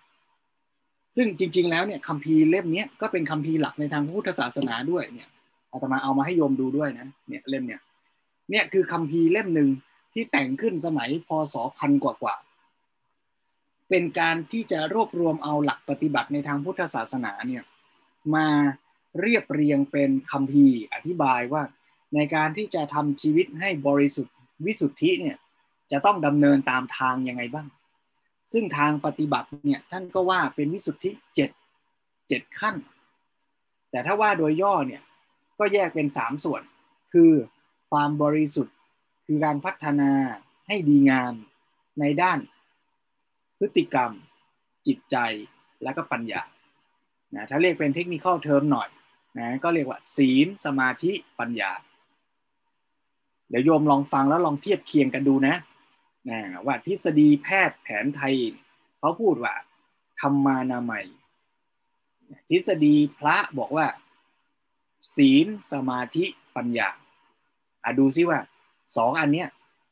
ซึ่งจริง ๆ แล้วเนี่ยคัมภีร์เล่มนี้ก็เป็นคัมภีร์หลักในทางพุทธศาสนาด้วยเนี่ยอาตมาเอามาให้โยมดูด้วยนะเนี่ยเล่มเนี่ยเนี่ยคือคัมภีร์เล่มหนึ่งที่แต่งขึ้นสมัยพศพันกว่ากว่าเป็นการที่จะรวบรวมเอาหลักปฏิบัติในทางพุทธศาสนาเนี่ยมาเรียบเรียงเป็นคัมภีร์อธิบายว่าในการที่จะทำชีวิตให้บริสุทธิ์วิสุทธิเนี่ย จะต้องดำเนินตามทางยังไงบ้าง ซึ่งทางปฏิบัติเนี่ยท่านก็ว่าเป็นวิสุทธิเจ็ดเจ็ดขั้น แต่ถ้าว่าโดยย่อเนี่ยก็แยกเป็นสามส่วน คือความบริสุทธิ์ คือการพัฒนาให้ดีงามในด้าน พฤติกรรม จิตใจและก็ปัญญานะถ้าเรียกเป็นเทคนิคเทอมหน่อยนะก็เรียกว่า ศีลสมาธิปัญญา เดี๋ยวโยมลองฟังแล้วลองเทียบเคียงกันดูนะ นะว่าทฤษฎีแพทย์แผนไทยเขาพูดว่าธรรมานามัย ทฤษฎีพระบอกว่า ศีลสมาธิปัญญาอะดูซิว่าสองอันเนี้ย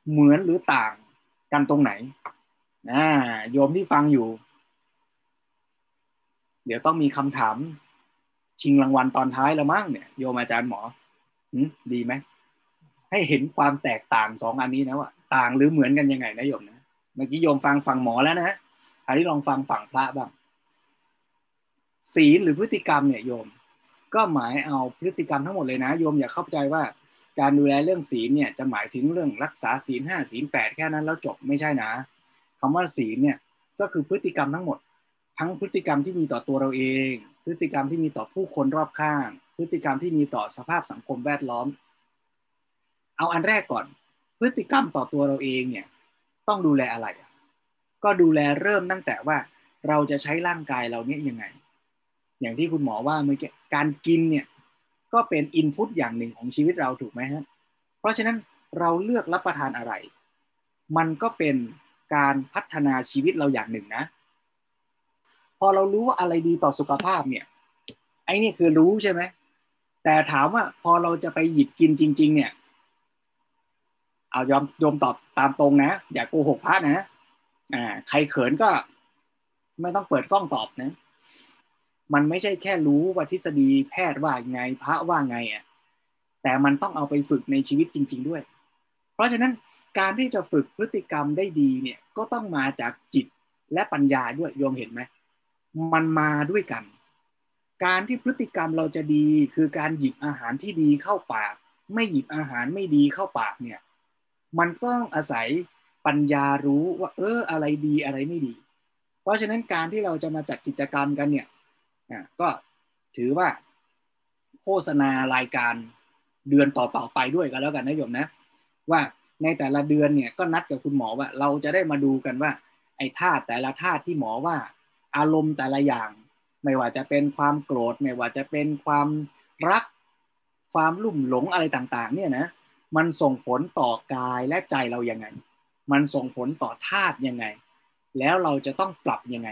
เหมือนหรือต่างกันตรงไหนนะโยมที่ฟังอยู่ เดี๋ยวต้องมีคำถาม ชิงรางวัลตอนท้ายแล้วมั้งเนี่ยโยมอาจารย์หมอดีไหมให้เห็นความแตกต่างสองอันนี้นะว่า ต่างหรือเหมือนกันยังไงนะโยมนะเมื่อกี้โยมฟังฝั่งหมอแล้วนะอันนี้ลองฟังฝั่งพระบ้างศีลหรือพฤติกรรมเนี่ยโยม ก็หมายเอาพฤติกรรมทั้งหมดเลยนะ โยมอย่าเข้าใจว่าการดูแลเรื่องศีลเนี่ยจะหมายถึงเรื่องรักษาศีลห้าศีลแปดแค่นั้นแล้วจบไม่ใช่นะคำว่าศีลเนี่ยก็คือพฤติกรรมทั้งหมด ทั้งพฤติกรรมที่มีต่อตัวเราเอง พฤติกรรมที่มีต่อผู้คนรอบข้าง พฤติกรรมที่มีต่อสภาพสังคมแวดล้อม เอาอันแรกก่อน พฤติกรรมต่อตัวเราเองเนี่ยต้องดูแลอะไร ก็ดูแลเริ่มตั้งแต่ว่าเราจะใช้ร่างกายเราเนี่ยยังไง อย่างที่คุณหมอว่าเมื่อกี้การกินเนี่ยก็เป็นอินพุตอย่างหนึ่งของชีวิตเราถูกไหมฮะเพราะฉะนั้นเราเลือกรับประทานอะไร มันก็เป็นการพัฒนาชีวิตเราอย่างหนึ่งนะ พอเรารู้ว่าอะไรดีต่อสุขภาพเนี่ยไอ้นี่คือรู้ใช่ไหมแต่ถามว่าพอเราจะไปหยิบกินจริง ๆ เนี่ย เอายอมยอมตอบตามตรงนะ อย่าโกหกพระนะ อ่า ใครเขินก็ไม่ต้องเปิดกล้องตอบนะ มันไม่ใช่แค่รู้ว่าทฤษฎีแพทย์ว่าไงพระว่าไงอะ แต่มันต้องเอาไปฝึกในชีวิตจริง ๆ ด้วย เพราะฉะนั้นการที่จะฝึกพฤติกรรมได้ดีเนี่ย ก็ต้องมาจากจิตและปัญญาด้วยโยมเห็นไหมมันมาด้วยกัน การที่พฤติกรรมเราจะดีคือการหยิบอาหารที่ดีเข้าปาก ไม่หยิบอาหารไม่ดีเข้าปากเนี่ย มันต้องอาศัยปัญญารู้ว่า เอออะไรดีอะไรไม่ดี เพราะฉะนั้นการที่เราจะมาจัดกิจกรรมกันเนี่ยก็ถือว่าโฆษณารายการเดือนต่อๆไปด้วยกันแล้วกันนะโยมนะ ว่าในแต่ละเดือนเนี่ยก็นัดกับคุณหมอว่า เราจะได้มาดูกันว่า ไอ้ธาตุแต่ละธาตุที่หมอว่า อารมณ์แต่ละอย่าง ไม่ว่าจะเป็นความโกรธ ไม่ว่าจะเป็นความรัก ความลุ่มหลงอะไรต่าง ๆ เนี่ยนะ มันส่งผลต่อกายและใจเรายังไง มันส่งผลต่อธาตุยังไง แล้วเราจะต้องปรับยังไง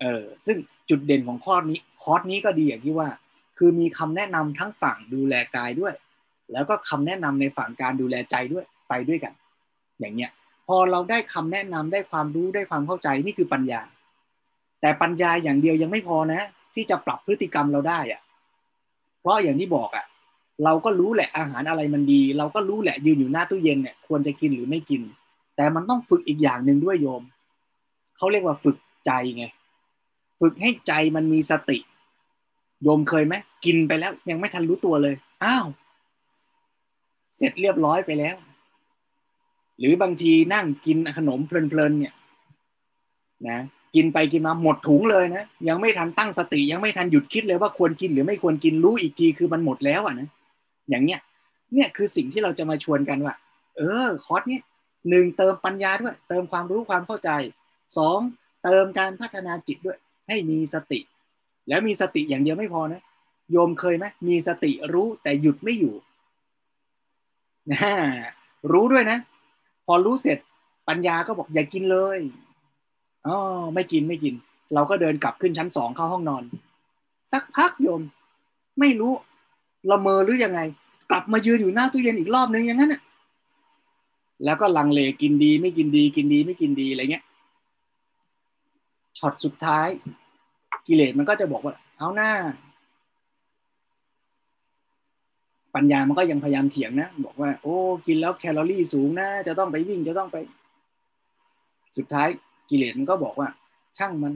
เออ ซึ่งจุดเด่นของคอร์สนี้ คอร์สนี้ก็ดีอย่างที่ว่า คือมีคำแนะนำทั้งฝั่งดูแลกายด้วย แล้วก็คำแนะนำในฝั่งการดูแลใจด้วย ไปด้วยกัน อย่างเงี้ย พอเราได้คำแนะนำได้ความรู้ได้ความเข้าใจนี่คือปัญญา แต่ปัญญาอย่างเดียวยังไม่พอนะ ที่จะปรับพฤติกรรมเราได้อะเพราะอย่างที่บอกอะ เราก็รู้แหละอาหารอะไรมันดี เราก็รู้แหละยืนอยู่หน้าตู้เย็นเนี่ยควรจะกินหรือไม่กิน แต่มันต้องฝึกอีกอย่างหนึ่งด้วยโยมเขาเรียกว่าฝึกใจไงฝึกให้ใจมันมีสติ โยมเคยไหมกินไปแล้ว ยังไม่ทันรู้ตัวเลยอ้าวเสร็จเรียบร้อยไปแล้ว หรือบางทีนั่งกินขนมเพลินๆเนี่ย นะกินไปกินมาหมดถุงเลยนะยังไม่ทันตั้งสติยังไม่ทันหยุดคิดเลยว่าควรกินหรือไม่ควรกินรู้อีกทีคือมันหมดแล้วอะนะ อย่างเนี้ยเนี่ยคือสิ่งที่เราจะมาชวนกันว่า เออคอร์สเนี้ยหนึ่งเติมปัญญาด้วย เติมความรู้ความเข้าใจสองเติมการพัฒนาจิตด้วย ให้มีสติ แล้วมีสติอย่างเดียวไม่พอนะโยมเคยไหมมีสติรู้แต่หยุดไม่อยู่นะรู้ด้วยนะ พอรู้เสร็จปัญญาก็บอกอย่ากินเลยอ๋อไม่กินไม่กิน เราก็เดินกลับขึ้นชั้นสองเข้าห้องนอน สักพักโยม ไม่รู้ ละเมอหรือยังไง กลับมายืนอยู่หน้าตู้เย็นอีกรอบนึงอย่างนั้นน่ะแล้วก็ลังเลกินดีไม่กินดี กินดีไม่กินดีอะไรเงี้ยช็อตสุดท้าย กิเลสมันก็จะบอกว่า เอาหน้า ปัญญามันก็ยังพยายามเถียงนะบอกว่า โอ้ กินแล้วแคลอรี่สูงนะจะต้องไปวิ่งจะต้องไป สุดท้ายกิเลสมันก็บอกว่า ช่างมัน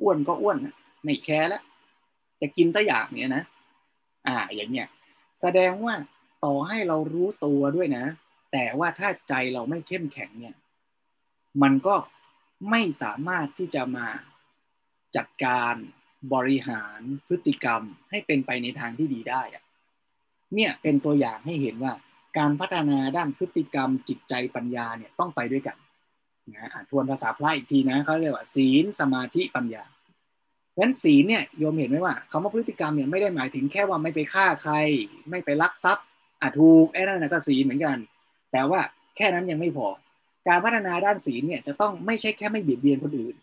อ้วนก็อ้วนนะไม่แคร์แล้วจะกินสักอย่างเนี้ยนะ อ่า อย่างเงี้ยแสดงว่าต่อให้เรารู้ตัวด้วยนะ แต่ว่าถ้าใจเราไม่เข้มแข็งเนี่ย มันก็ไม่สามารถที่จะมาจัดการบริหารพฤติกรรมให้เป็นไปในทางที่ดีได้อะเนี่ยเป็นตัวอย่างให้เห็นว่าการพัฒนาด้านพฤติกรรมจิตใจปัญญาเนี่ยต้องไปด้วยกันนะทวนภาษาพระอีกทีนะเขาเรียกว่าศีลสมาธิปัญญา ฉะนั้นศีลเนี่ยโยมเห็นไหมว่าคำว่าพฤติกรรมเนี่ยไม่ได้หมายถึงแค่ว่าไม่ไปฆ่าใคร ไม่ไปลักทรัพย์อะถูกไอ้นั่นนะก็ศีลเหมือนกัน แต่ว่าแค่นั้นยังไม่พอ การพัฒนาด้านศีลเนี่ยจะต้องไม่ใช่แค่ไม่เบียดเบียนคนอื่น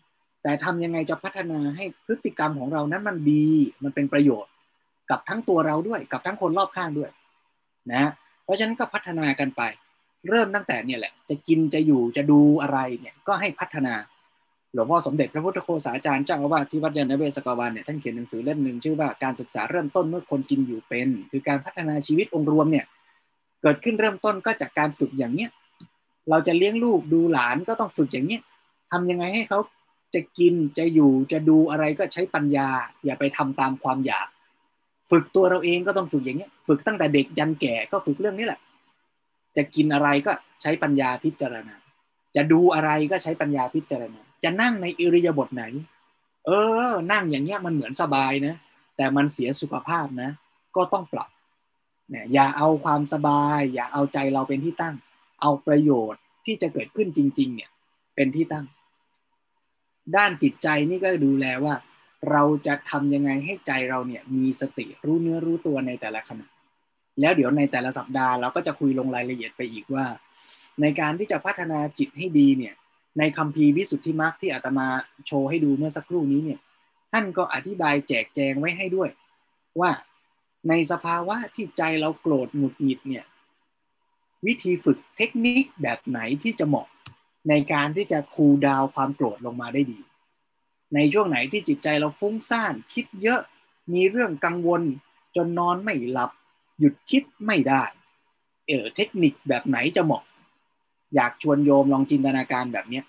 แต่ทำยังไงจะพัฒนาให้พฤติกรรมของเรานั้นมันดีมันเป็นประโยชน์ กับทั้งตัวเราด้วยกับทั้งคนรอบข้างด้วยนะเพราะฉะนั้นก็พัฒนากันไป เริ่มตั้งแต่เนี่ยแหละ จะกินจะอยู่จะดูอะไรเนี่ยก็ให้พัฒนา หลวงพ่อสมเด็จพระพุทธโฆษาจารย์เจ้าอาวาสที่วัดยานเวศกวันเนี่ยท่านเขียนหนังสือเล่มหนึ่งชื่อว่าการศึกษาเริ่มต้นเมื่อคนกินอยู่เป็น คือการพัฒนาชีวิตองค์รวมเนี่ยเกิดขึ้นเริ่มต้นก็จากการฝึกอย่างเนี้ยเราจะเลี้ยงลูกดูหลานก็ต้องฝึกอย่างเนี้ยทำยังไงให้เขาจะกินจะอยู่จะดูอะไรก็ใช้ปัญญา อย่าไปทำตามความอยาก ฝึกตัวเราเองก็ต้องฝึกอย่างเนี้ยฝึกตั้งแต่เด็กยันแก่ก็ฝึกเรื่องนี้แหละ จะกินอะไรก็ใช้ปัญญาพิจารณา จะดูอะไรก็ใช้ปัญญาพิจารณา จะนั่งในอิริยาบถไหน เออ นั่งอย่างเงี้ยมันเหมือนสบายนะ แต่มันเสียสุขภาพนะ ก็ต้องปรับเนี่ยอย่าเอาความสบาย อย่าเอาใจเราเป็นที่ตั้ง เอาประโยชน์ที่จะเกิดขึ้นจริง ๆ เนี่ย เป็นที่ตั้ง ด้านจิตใจนี่ก็ดูแลว่า เราจะทำยังไงให้ใจเราเนี่ยมีสติรู้เนื้อรู้ตัวในแต่ละขณะแล้วเดี๋ยวในแต่ละสัปดาห์เราก็จะคุยลงรายละเอียดไปอีกว่า ในการที่จะพัฒนาจิตให้ดีเนี่ย ในคัมภีร์วิสุทธิมรรคที่อาตมาโชว์ให้ดูเมื่อสักครู่นี้เนี่ย ท่านก็อธิบายแจกแจงไว้ให้ด้วย ว่าในสภาวะที่ใจเราโกรธหงุดหงิดเนี่ย วิธีฝึกเทคนิคแบบไหนที่จะเหมาะในการที่จะคูลดาวความโกรธลงมาได้ดี ในช่วงไหนที่จิตใจเราฟุ้งซ่านคิดเยอะมีเรื่องกังวล จนนอนไม่หลับ หยุดคิดไม่ได้ เออเทคนิคแบบไหนจะเหมาะ อยากชวนโยมลองจินตนาการแบบเนี้ย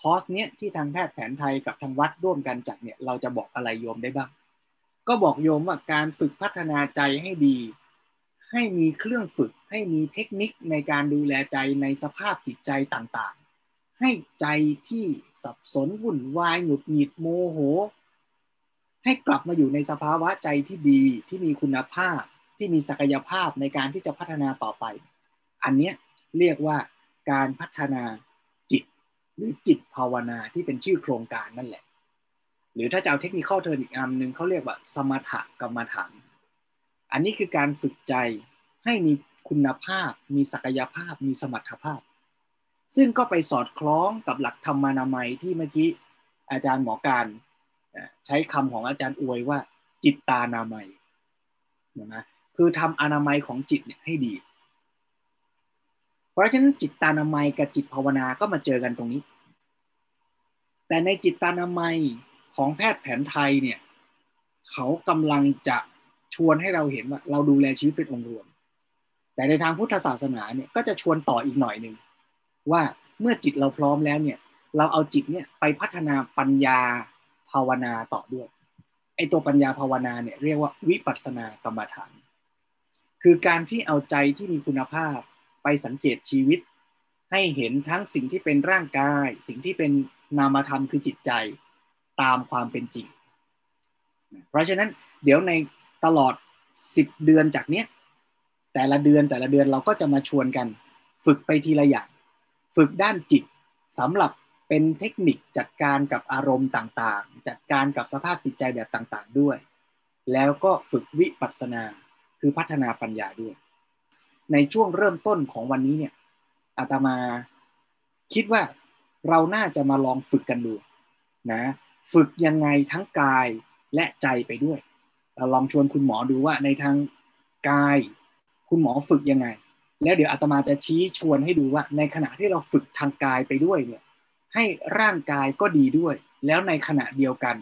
คอร์สเนี้ยที่ทางแพทย์แผนไทยกับทางวัดร่วมกันจัดเนี่ยเราจะบอกอะไรโยมได้บ้าง ก็บอกโยมว่าการฝึกพัฒนาใจให้ดี ให้มีเครื่องฝึก ให้มีเทคนิคในการดูแลใจในสภาพจิตใจต่างๆ ให้ใจที่สับสนวุ่นวายหงุดหงิดโมโห ให้กลับมาอยู่ในสภาวะใจที่ดีที่มีคุณภาพที่มีศักยภาพในการที่จะพัฒนาต่อไป อันเนี้ย เรียกว่าการพัฒนาจิต หรือจิตภาวนาที่เป็นชื่อโครงการนั่นแหละ หรือถ้าจะเอาเทคนิคเข้าเทอมอีกอันหนึ่งเขาเรียกว่า สมถกรรมฐาน อันนี้คือการฝึกใจให้มีคุณภาพ มีศักยภาพ มีสมรรถภาพ ซึ่งก็ไปสอดคล้องกับหลักธรรมานามัยที่เมื่อกี้อาจารย์หมอการใช้คำของอาจารย์อวยว่า จิตตานามัยนะคือทำอนามัยของจิตเนี่ยให้ดีเเพราะฉะนั้นจิตตานามัยกับจิตภาวนาก็มาเจอกันตรงนี้ แต่ในจิตตานามัยของแพทย์แผนไทยเนี่ยเขากำลังจะชวนให้เราเห็นว่าเราดูแลชีวิตเป็นองค์รวม แต่ในทางพุทธศาสนาเนี่ยก็จะชวนต่ออีกหน่อยหนึ่งว่าเมื่อจิตเราพร้อมแล้วเนี่ยเราเอาจิตเนี่ยไปพัฒนาปัญญาภาวนาต่อด้วยไอตัวปัญญาภาวนาเนี่ยเรียกว่าวิปัสสนากรรมฐาน คือการที่เอาใจที่มีคุณภาพ ไปสังเกตชีวิต ให้เห็นทั้งสิ่งที่เป็นร่างกาย สิ่งที่เป็นนามธรรมคือจิตใจตามความเป็นจริง เพราะฉะนั้นเดี๋ยวในตลอด 10 เดือนจากเนี้ยแต่ละเดือนแต่ละเดือนเราก็จะมาชวนกัน ฝึกไปทีละอย่าง ฝึกด้านจิตสำหรับเป็นเทคนิคจัดการกับอารมณ์ต่างๆ จัดการกับสภาพจิตใจแบบต่างๆด้วย แล้วก็ฝึกวิปัสสนาคือพัฒนาปัญญาด้วย ในช่วงเริ่มต้นของวันนี้เนี่ยอาตมาคิดว่าเราน่าจะมาลองฝึกกันดูนะฝึกยังไงทั้งกายและใจไปด้วย เราลองชวนคุณหมอดูว่าในทางกาย คุณหมอฝึกยังไง แล้วเดี๋ยวอาตมาจะชี้ชวนให้ดูว่า ในขณะที่เราฝึกทางกายไปด้วยเนี่ยให้ร่างกายก็ดีด้วย แล้วในขณะเดียวกัน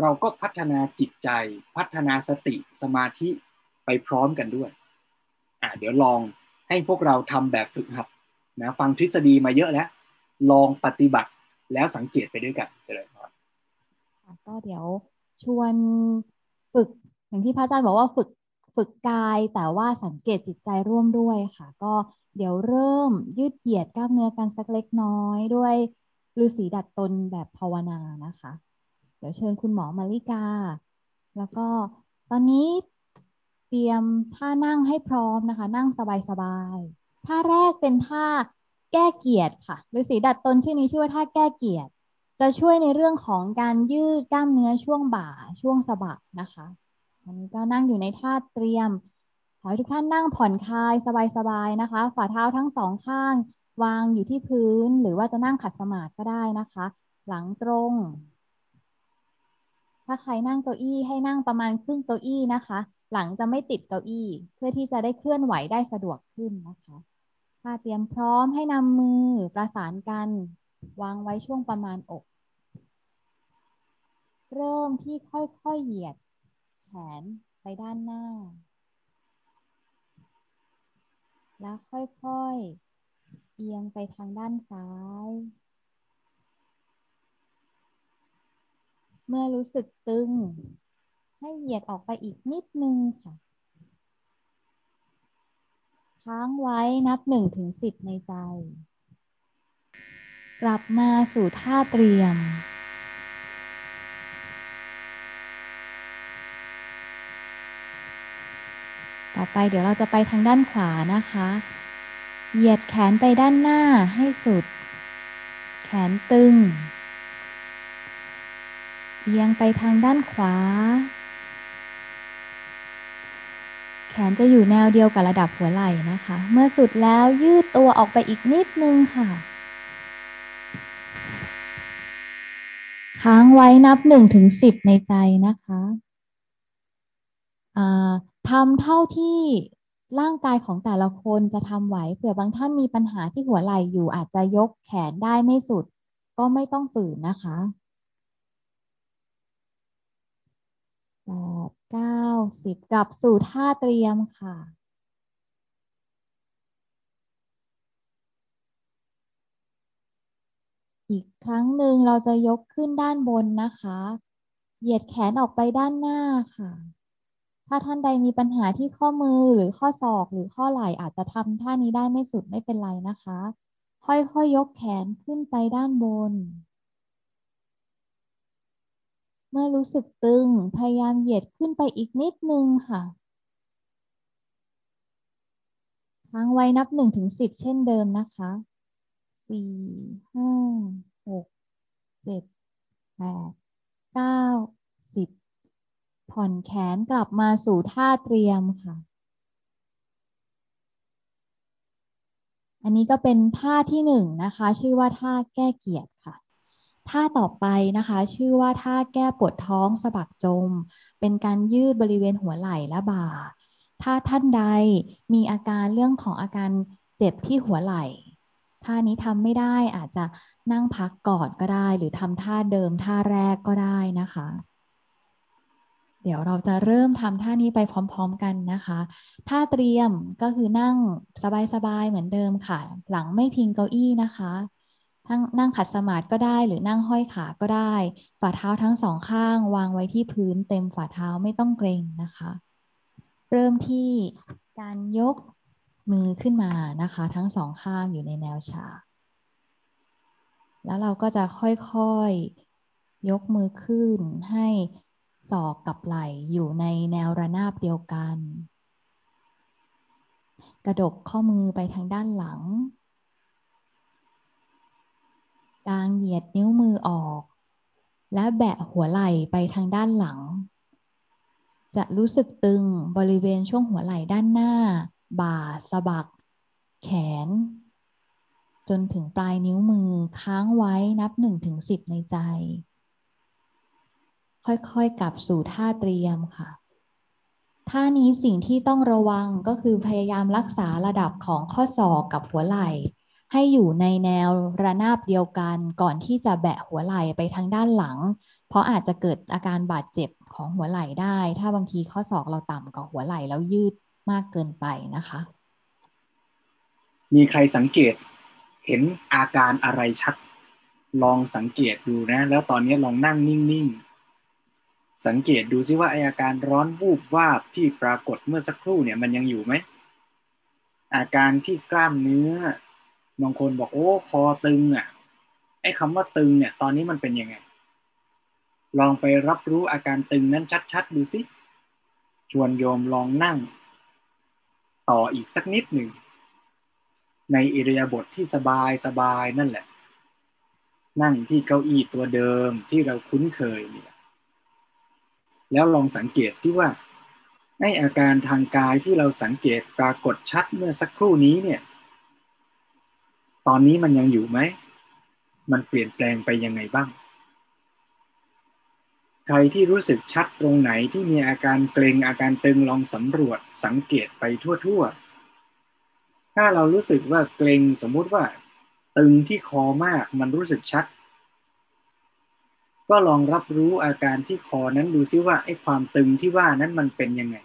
เราก็พัฒนาจิตใจ พัฒนาสติสมาธิไปพร้อมกันด้วย อ่าเดี๋ยวลองให้พวกเราทำแบบฝึกหัดนะฟังทฤษฎีมาเยอะแล้ว ลองปฏิบัติแล้วสังเกตไปด้วยกันเจริญพรค่ะก็เดี๋ยวชวนฝึกอย่างที่พระอาจารย์บอกว่าฝึกฝึกกายแต่ว่าสังเกตจิตใจร่วมด้วยค่ะ ก็เดี๋ยวเริ่มยืดเหยียดกล้ามเนื้อกันสักเล็กน้อยด้วยฤาษีดัดตนแบบภาวนานะคะ เดี๋ยวเชิญคุณหมอมาริกา แล้วก็ตอนนี้ เตรียมท่านั่งให้พร้อมนะคะ นั่งสบายๆท่าแรกเป็นท่าแก้เกียรติค่ะฤาษีดัดตนชื่อนี้ชื่อว่าท่าแก้เกียรติ จะช่วยในเรื่องของการยืดกล้ามเนื้อช่วงบ่าช่วงสะบักนะคะอันนี้ก็นั่งอยู่ในท่าเตรียมขอให้ทุกท่านนั่งผ่อนคลายสบายๆนะคะ ฝ่าเท้าทั้งสองข้าง วางอยู่ที่พื้น หรือว่าจะนั่งขัดสมาธิก็ได้นะคะ หลังตรง ถ้าใครนั่งเก้าอี้ให้นั่งประมาณครึ่งเก้าอี้นะคะ หลังจะไม่ติดเก้าอี้ เพื่อที่จะได้เคลื่อนไหวได้สะดวกขึ้นนะคะถ้าเตรียมพร้อมให้นำมือประสานกัน วางไว้ช่วงประมาณอก เริ่มที่ค่อยๆเหยียด แขนไปด้านหน้า แล้วค่อยๆ เอียงไปทางด้านซ้าย เมื่อรู้สึกตึง ให้เหยียดออกไปอีกนิดนึงค่ะ ค้างไว้นับหนึ่งถึงสิบในใจ กลับมาสู่ท่าเตรียม ต่อไปเดี๋ยวเราจะไปทางด้านขวานะคะ เหยียดแขนไปด้านหน้าให้สุด แขนตึงเอียงไปทางด้านขวา แข นจะอยู่แนวเดียวกับระดับหัวไหล่นะคะ เมื่อสุดแล้วยืดตัวออกไปอีกนิดนึงค่ะ ค้างไว้นับหนึ่งถึงสิบในใจนะคะทำเท่าที่ร่างกายของแต่ละคนจะทำไหวเผื่อบางท่านมีปัญหาที่หัวไหล่อยู่อาจจะยกแขนได้ไม่สุด ก็ไม่ต้องฝืนนะคะ แปดเก้าสิบกลับสู่ท่าเตรียมค่ะ อีกครั้งหนึ่งเราจะยกขึ้นด้านบนนะคะ เหยียดแขนออกไปด้านหน้าค่ะ ถ้าท่านใดมีปัญหาที่ข้อมือหรือข้อศอกหรือข้อไหล่อาจจะทำท่านี้ได้ไม่สุดไม่เป็นไรนะคะ ค่อยๆยยกแขนขึ้นไปด้านบน เมื่อรู้สึกตึง พยายามเหยียดขึ้นไปอีกนิดนึงค่ะ ค้างไว้นับหนึ่งถึงสิบเช่นเดิมนะคะสี่ห้าหกเจ็ดแปดเก้าสิบผ่อนแขนกลับมาสู่ท่าเตรียมค่ะ อันนี้ก็เป็นท่าที่หนึ่งนะคะ ชื่อว่าท่าแก้เกียรติค่ะ ท่าต่อไปนะคะ ชื่อว่าท่าแก้ปวดท้องสะบักจม เป็นการยืดบริเวณหัวไหล่และบ่า ถ้าท่านใดมีอาการเรื่องของอาการเจ็บที่หัวไหล่ท่านี้ทำไม่ได้อาจจะนั่งพักก่อนก็ได้ หรือทำท่าเดิมท่าแรกก็ได้นะคะ เดี๋ยวเราจะเริ่มทำท่านี้ไปพร้อม ๆ กันนะคะท่าเตรียมก็คือนั่งสบายๆเหมือนเดิมค่ะ หลังไม่พิงเก้าอี้นะคะ ทั้งนั่งขัดสมาธิก็ได้หรือนั่งห้อยขาก็ได้ ฝ่าเท้าทั้งสองข้าง วางไว้ที่พื้นเต็มฝ่าเท้าไม่ต้องเกรงนะคะ เริ่มที่การยกมือขึ้นมานะคะ ทั้งสองข้างอยู่ในแนวชา แล้วเราก็จะค่อยๆยกมือขึ้นให้ศอกกับไหล่อยู่ในแนวระนาบเดียวกัน กระดกข้อมือไปทางด้านหลัง กางเหยียดนิ้วมือออก และแบะหัวไหล่ไปทางด้านหลัง จะรู้สึกตึงบริเวณช่วงหัวไหล่ด้านหน้า บ่าสะบัก แขน จนถึงปลายนิ้วมือค้างไว้นับหนึ่งถึงสิบในใจ ค่อยๆกลับสู่ท่าเตรียมค่ะท่านี้สิ่งที่ต้องระวังก็คือพยายามรักษาระดับของข้อศอกกับหัวไหล่ ให้อยู่ในแนวระนาบเดียวกันก่อนที่จะแบะหัวไหล่ไปทางด้านหลัง เพราะอาจจะเกิดอาการบาดเจ็บของหัวไหล่ได้ ถ้าบางทีข้อศอกเราต่ำกว่าหัวไหล่แล้วยืดมากเกินไปนะคะ มีใครสังเกตเห็นอาการอะไรชัด ลองสังเกตดูนะ แล้วตอนนี้ลองนั่งนิ่งๆ สังเกตดูซิว่าไออาการร้อนวูบวาบที่ปรากฏเมื่อสักครู่เนี่ยมันยังอยู่ไหมอาการที่กล้ามเนื้อ บางคนบอกโอ้คอตึงอะไอ้คำว่าตึงเนี่ย ตอนนี้มันเป็นยังไง ลองไปรับรู้อาการตึงนั้นชัดๆดูสิชวนโยมลองนั่ง ต่ออีกสักนิดหนึ่ง ในอิริยาบถทที่สบายสบายนั่นแหละ นั่งที่เก้าอี้ตัวเดิมที่เราคุ้นเคยเนี่ยแล้วลองสังเกตซิว่าไออาการทางกายที่เราสังเกตปรากฏชัดเมื่อสักครู่นี้เนี่ย ตอนนี้มันยังอยู่ไหม มันเปลี่ยนแปลงไปยังไงบ้าง ใครที่รู้สึกชัดตรงไหนที่มีอาการเกรงอาการตึงลองสำรวจสังเกตไปทั่วๆ ถ้าเรารู้สึกว่าเกรงสมมุติว่า ตึงที่คอมากมันรู้สึกชัด ก็ลองรับรู้อาการที่คอนั้นดูซิว่าไอ้ความตึงที่ว่านั้นมันเป็นยังไง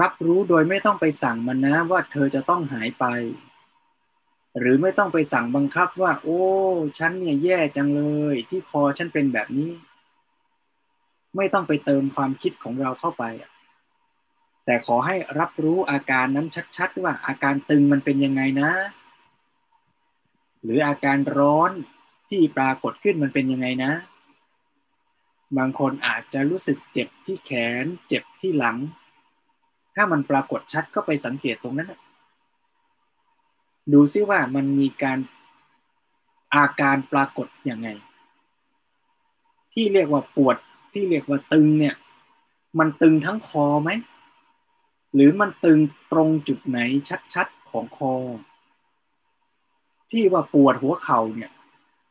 รับรู้โดยไม่ต้องไปสั่งมันนะว่าเธอจะต้องหายไป หรือไม่ต้องไปสั่งบังคับว่า โอ้ฉันเนี่ยแย่จังเลย ที่คอฉันเป็นแบบนี้ ไม่ต้องไปเติมความคิดของเราเข้าไป แต่ขอให้รับรู้อาการนั้นชัด ๆ ว่าอาการตึงมันเป็นยังไงนะ หรืออาการร้อนที่ปรากฏขึ้นมันเป็นยังไงนะ บางคนอาจจะรู้สึกเจ็บที่แขน เจ็บที่หลัง ถ้ามันปรากฏชัดก็ไปสังเกตตรงนั้น ดูซิว่ามันมีการอาการปรากฏยังไง ที่เรียกว่าปวดที่เรียกว่าตึงเนี่ย มันตึงทั้งคอไหม หรือมันตึงตรงจุดไหนชัดๆของคอ ที่ว่าปวดหัวเข่าเนี่ย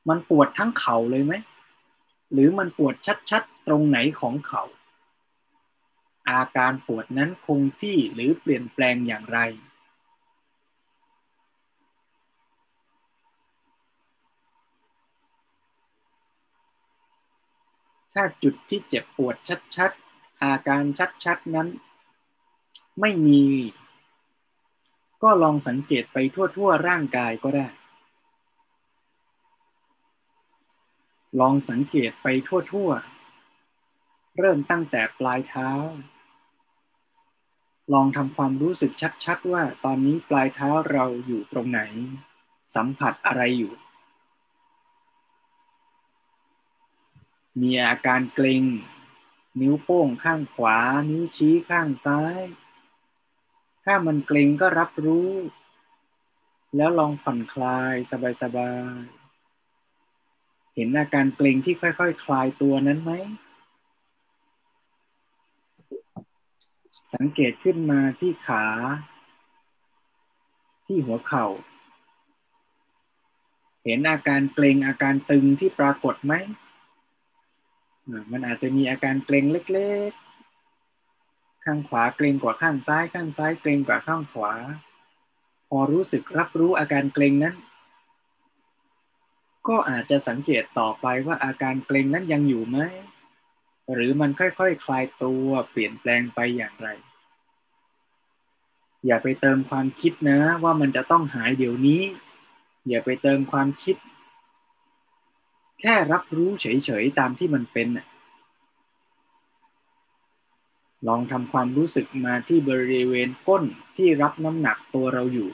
มันปวดทั้งเข่าเลยไหม หรือมันปวดชัดๆตรงไหนของเขา่าอาการปวดนั้นคงที่หรือเปลี่ยนแปลงอย่างไร ถ้าจุดที่เจ็บปวดชัดๆ อาการชัดๆ นั้น ไม่มี ก็ลองสังเกตไปทั่วๆ ร่างกายก็ได้ ลองสังเกตไปทั่วๆ เริ่มตั้งแต่ปลายเท้า ลองทำความรู้สึกชัดๆ ว่าตอนนี้ปลายเท้าเราอยู่ตรงไหน สัมผัสอะไรอยู่ มีอาการเกร็ง นิ้วโป้งข้างขวา นิ้วชี้ข้างซ้าย ถ้ามันเกร็งก็รับรู้ แล้วลองผ่อนคลายสบายๆ เห็นอาการเกร็งที่ค่อยๆคคลายตัวนั้นไหม สังเกตขึ้นมาที่ขา ที่หัวเข่า เห็นอาการเกร็งอาการตึงที่ปรากฏไหม มันอาจจะมีอาการเกร็งเล็กๆ ข้างขวาเกร็งกว่าข้างซ้าย ข้างซ้ายเกร็งกว่าข้างขวา พอรู้สึกรับรู้อาการเกร็งนั้น ก็อาจจะสังเกตต่อไปว่าอาการเกร็งนั้นยังอยู่ไหม หรือมันค่อยๆคคลายตัวเปลี่ยนแปลงไปอย่างไร อย่าไปเติมความคิดนะว่ามันจะต้องหายเดี๋ยวนี้ อย่าไปเติมความคิด แค่รับรู้เฉยๆตามที่มันเป็นลองทำความรู้สึกมาที่บริเวณก้นที่รับน้ำหนักตัวเราอยู่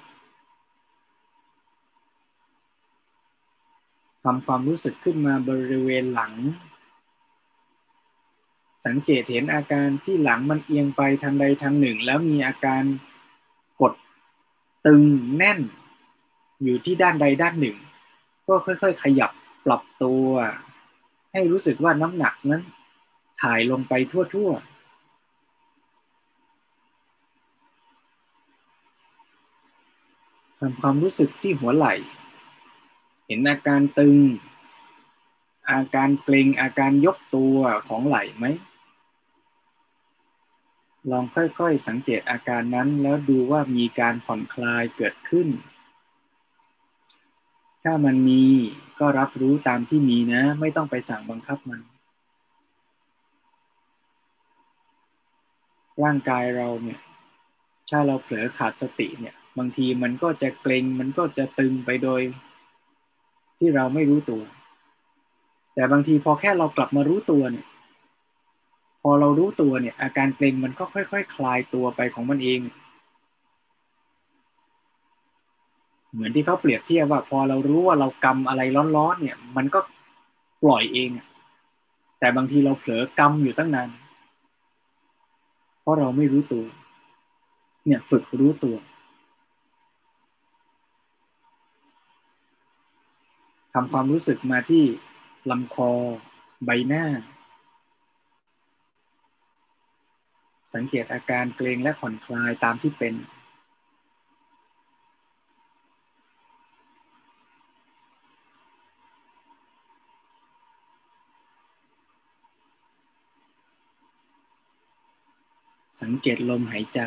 ทำความรู้สึกขึ้นมาบริเวณหลัง สังเกตเห็นอาการที่หลังมันเอียงไปทางใดทางหนึ่ง แล้วมีอาการกดตึงแน่น อยู่ที่ด้านใดด้านหนึ่ง ก็ค่อยๆ ขยับ ปรับตัว ให้รู้สึกว่าน้ำหนักนั้น ถ่ายลงไปทั่วๆำความรู้สึกที่หัวไหล่ เห็นอาการตึง อาการเกร็งอาการยกตัวของไหล่ไหม ลองค่อยๆสังเกตอาการนั้นแล้วดูว่ามีการผ่อนคลายเกิดขึ้น ถ้ามันมีก็รับรู้ตามที่มีนะ ไม่ต้องไปสั่งบังคับมัน ร่างกายเราเนี่ย ถ้าเราเผลอขาดสติเนี่ย บางทีมันก็จะเกร็งมันก็จะตึงไปโดย ที่เราไม่รู้ตัว แต่บางทีพอแค่เรากลับมารู้ตัวเนี่ย พอเรารู้ตัวเนี่ย อาการเกร็งมันก็ค่อยๆคคลายตัวไปของมันเอง เหมือนที่เขาเปรียบเทียบว่า พอเรารู้ว่าเรากำอะไรร้อนๆเนี่ย มันก็ปล่อยเองแต่บางทีเราเผลอกำอยู่ตั้งนานเพราะเราไม่รู้ตัว เนี่ยฝึกรู้ตัว ทำความรู้สึกมาที่ลำคอใบหน้า สังเกตอาการเกรงและผ่อนคลายตามที่เป็น สังเกตลมหายใจ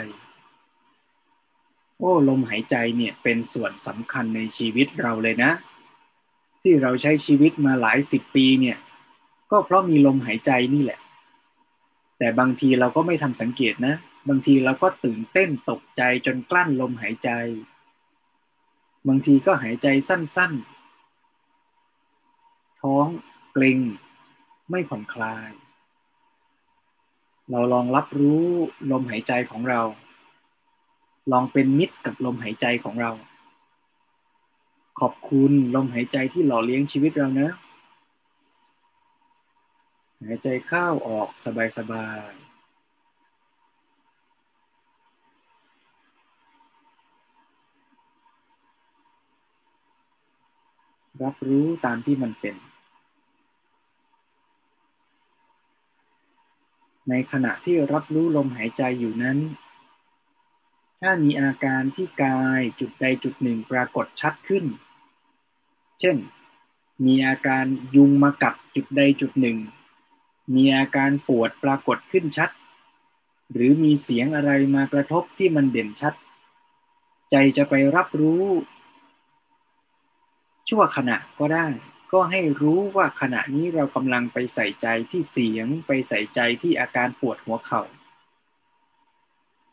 โอ้ลมหายใจเนี่ยเป็นส่วนสำคัญในชีวิตเราเลยนะ ที่เราใช้ชีวิตมาหลายสิบปีเนี่ยก็เพราะมีลมหายใจนี่แหละ แต่บางทีเราก็ไม่ทำสังเกตนะ บางทีเราก็ตื่นเต้นตกใจจนกลั้นลมหายใจ บางทีก็หายใจสั้นๆ ท้องเกร็งไม่ผ่อนคลาย เราลองรับรู้ลมหายใจของเรา ลองเป็นมิตรกับลมหายใจของเรา ขอบคุณลมหายใจที่หล่อเลี้ยงชีวิตเรานะหายใจเข้าออกสบายๆรับรู้ตามที่มันเป็น ในขณะที่รับรู้ลมหายใจอยู่นั้น ถ้ามีอาการที่กายจุดใดจุดหนึ่งปรากฏชัดขึ้น เช่น มีอาการยุงมากัดจุดใดจุดหนึ่ง มีอาการปวดปรากฏขึ้นชัด หรือมีเสียงอะไรมากระทบที่มันเด่นชัด ใจจะไปรับรู้ ชั่วขณะก็ได้ ก็ให้รู้ว่าขณะนี้เรากำลังไปใส่ใจที่เสียงไปใส่ใจที่อาการปวดหัวเขา่า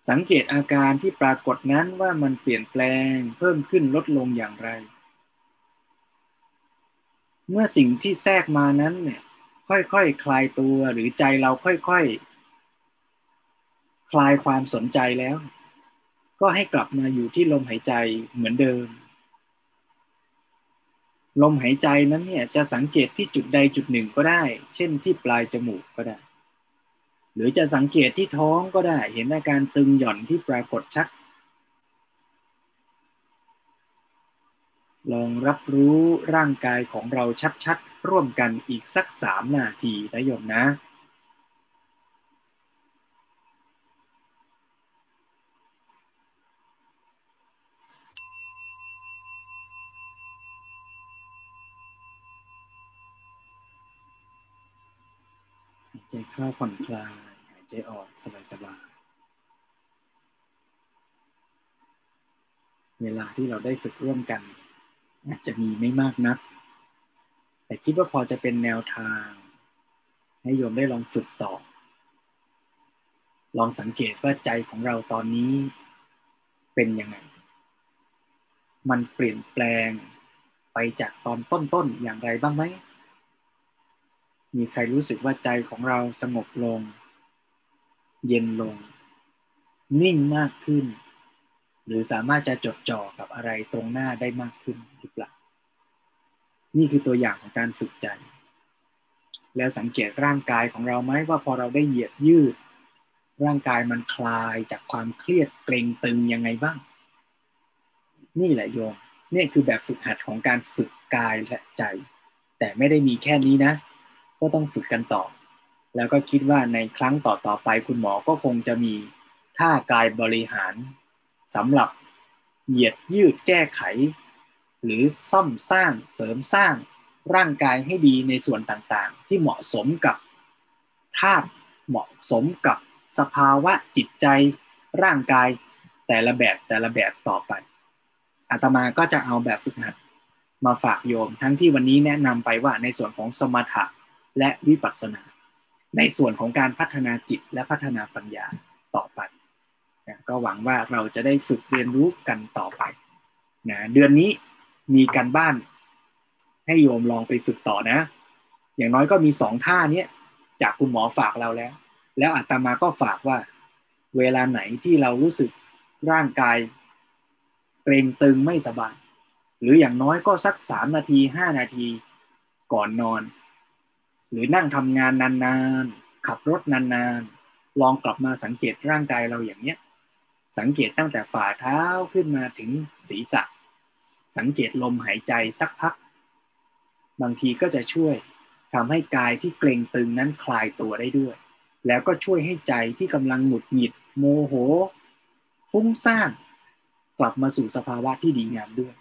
สังเกตอาการที่ปรากฏนั้นว่ามันเปลี่ยนแปลงเพิ่มขึ้นลดลงอย่างไร เมื่อสิ่งที่แทรกมานั้นเนี่ยค่อยๆคคลายตัวหรือใจเราค่อยๆคคลายความสนใจแล้ว ก็ให้กลับมาอยู่ที่ลมหายใจเหมือนเดิม ลมหายใจนั้นเนี่ยจะสังเกตที่จุดใดจุดหนึ่งก็ได้ เช่นที่ปลายจมูกก็ได้ หรือจะสังเกตที่ท้องก็ได้ เห็นอาการตึงหย่อนที่ปรากฏชัด ลองรับรู้ร่างกายของเราชัดๆ ร่วมกันอีกสักสามนาทีนะโยมนะ ใจเข้าผ่อนคลาย หายใจออกสบายๆเวลาที่เราได้ฝึกร่วมกัน อาจจะมีไม่มากนัก แต่คิดว่าพอจะเป็นแนวทาง ให้โยมได้ลองฝึกต่อ ลองสังเกตว่าใจของเราตอนนี้เป็นยังไง มันเปลี่ยนแปลงไปจากตอนต้นๆอย่างไรบ้างไหม มีใครรู้สึกว่าใจของเราสงบลง เย็นลง นิ่งมากขึ้น หรือสามารถจะจดจ่อกับอะไรตรงหน้าได้มากขึ้นหรือเปล่านี่คือตัวอย่างของการฝึกใจ แล้วสังเกตร่างกายของเราไหมว่าพอเราได้เหยียดยืด ร่างกายมันคลายจากความเครียดเกร็งตึงยังไงบ้าง นี่แหละโยมนี่คือแบบฝึกหัดของการฝึกกายและใจ แต่ไม่ได้มีแค่นี้นะ ก็ต้องฝึกกันต่อ แล้วก็คิดว่าในครั้งต่อๆไปคุณหมอก็คงจะมีท่ากายบริหารสำหรับเหยียดยืดแก้ไข หรือซ่อมสร้างเสริมสร้างร่างกายให้ดีในส่วนต่างๆ ที่เหมาะสมกับธาตุเหมาะสมกับสภาวะจิตใจร่างกายแต่ละแบบแต่ละแบบต่อไปอาตมาก็จะเอาแบบฝึกหัดมาฝากโยม ทั้งที่วันนี้แนะนำไปว่าในส่วนของสมถะ และวิปัสสนา ในส่วนของการพัฒนาจิตและพัฒนาปัญญาต่อไปนะก็หวังว่าเราจะได้ฝึกเรียนรู้กันต่อไปนะเดือนนี้มีการบ้าน ให้โยมลองไปฝึกต่อนะ อย่างน้อยก็มีสองท่าเนี้ยจากคุณหมอฝากเราแล้ว แล้วอาตมาก็ฝากว่า เวลาไหนที่เรารู้สึกร่างกายเกรงตึงไม่สบาย หรืออย่างน้อยก็สักสามนาทีห้านาทีก่อนนอน หรือนั่งทำงานนานๆ ขับรถนานๆ ลองกลับมาสังเกตร่างกายเราอย่างเนี้ย สังเกตตั้งแต่ฝ่าเท้าขึ้นมาถึงศีรษะ สังเกตลมหายใจสักพัก บางทีก็จะช่วยทำให้กายที่เกร็งตึงนั้นคลายตัวได้ด้วย แล้วก็ช่วยให้ใจที่กำลังหงุดหงิด โมโหฟุ้งซ่านกลับมาสู่สภาวะที่ดีงามด้วย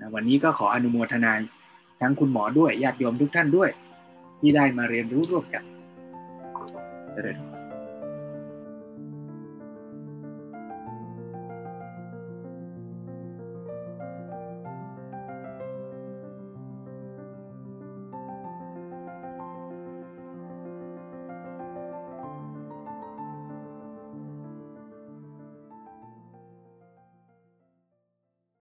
นะวันนี้ก็ขออนุโมทนาทั้งคุณหมอด้วยญาติโยมทุกท่านด้วย ที่ได้มาเรียนรู้ร่วมกันเจริญพร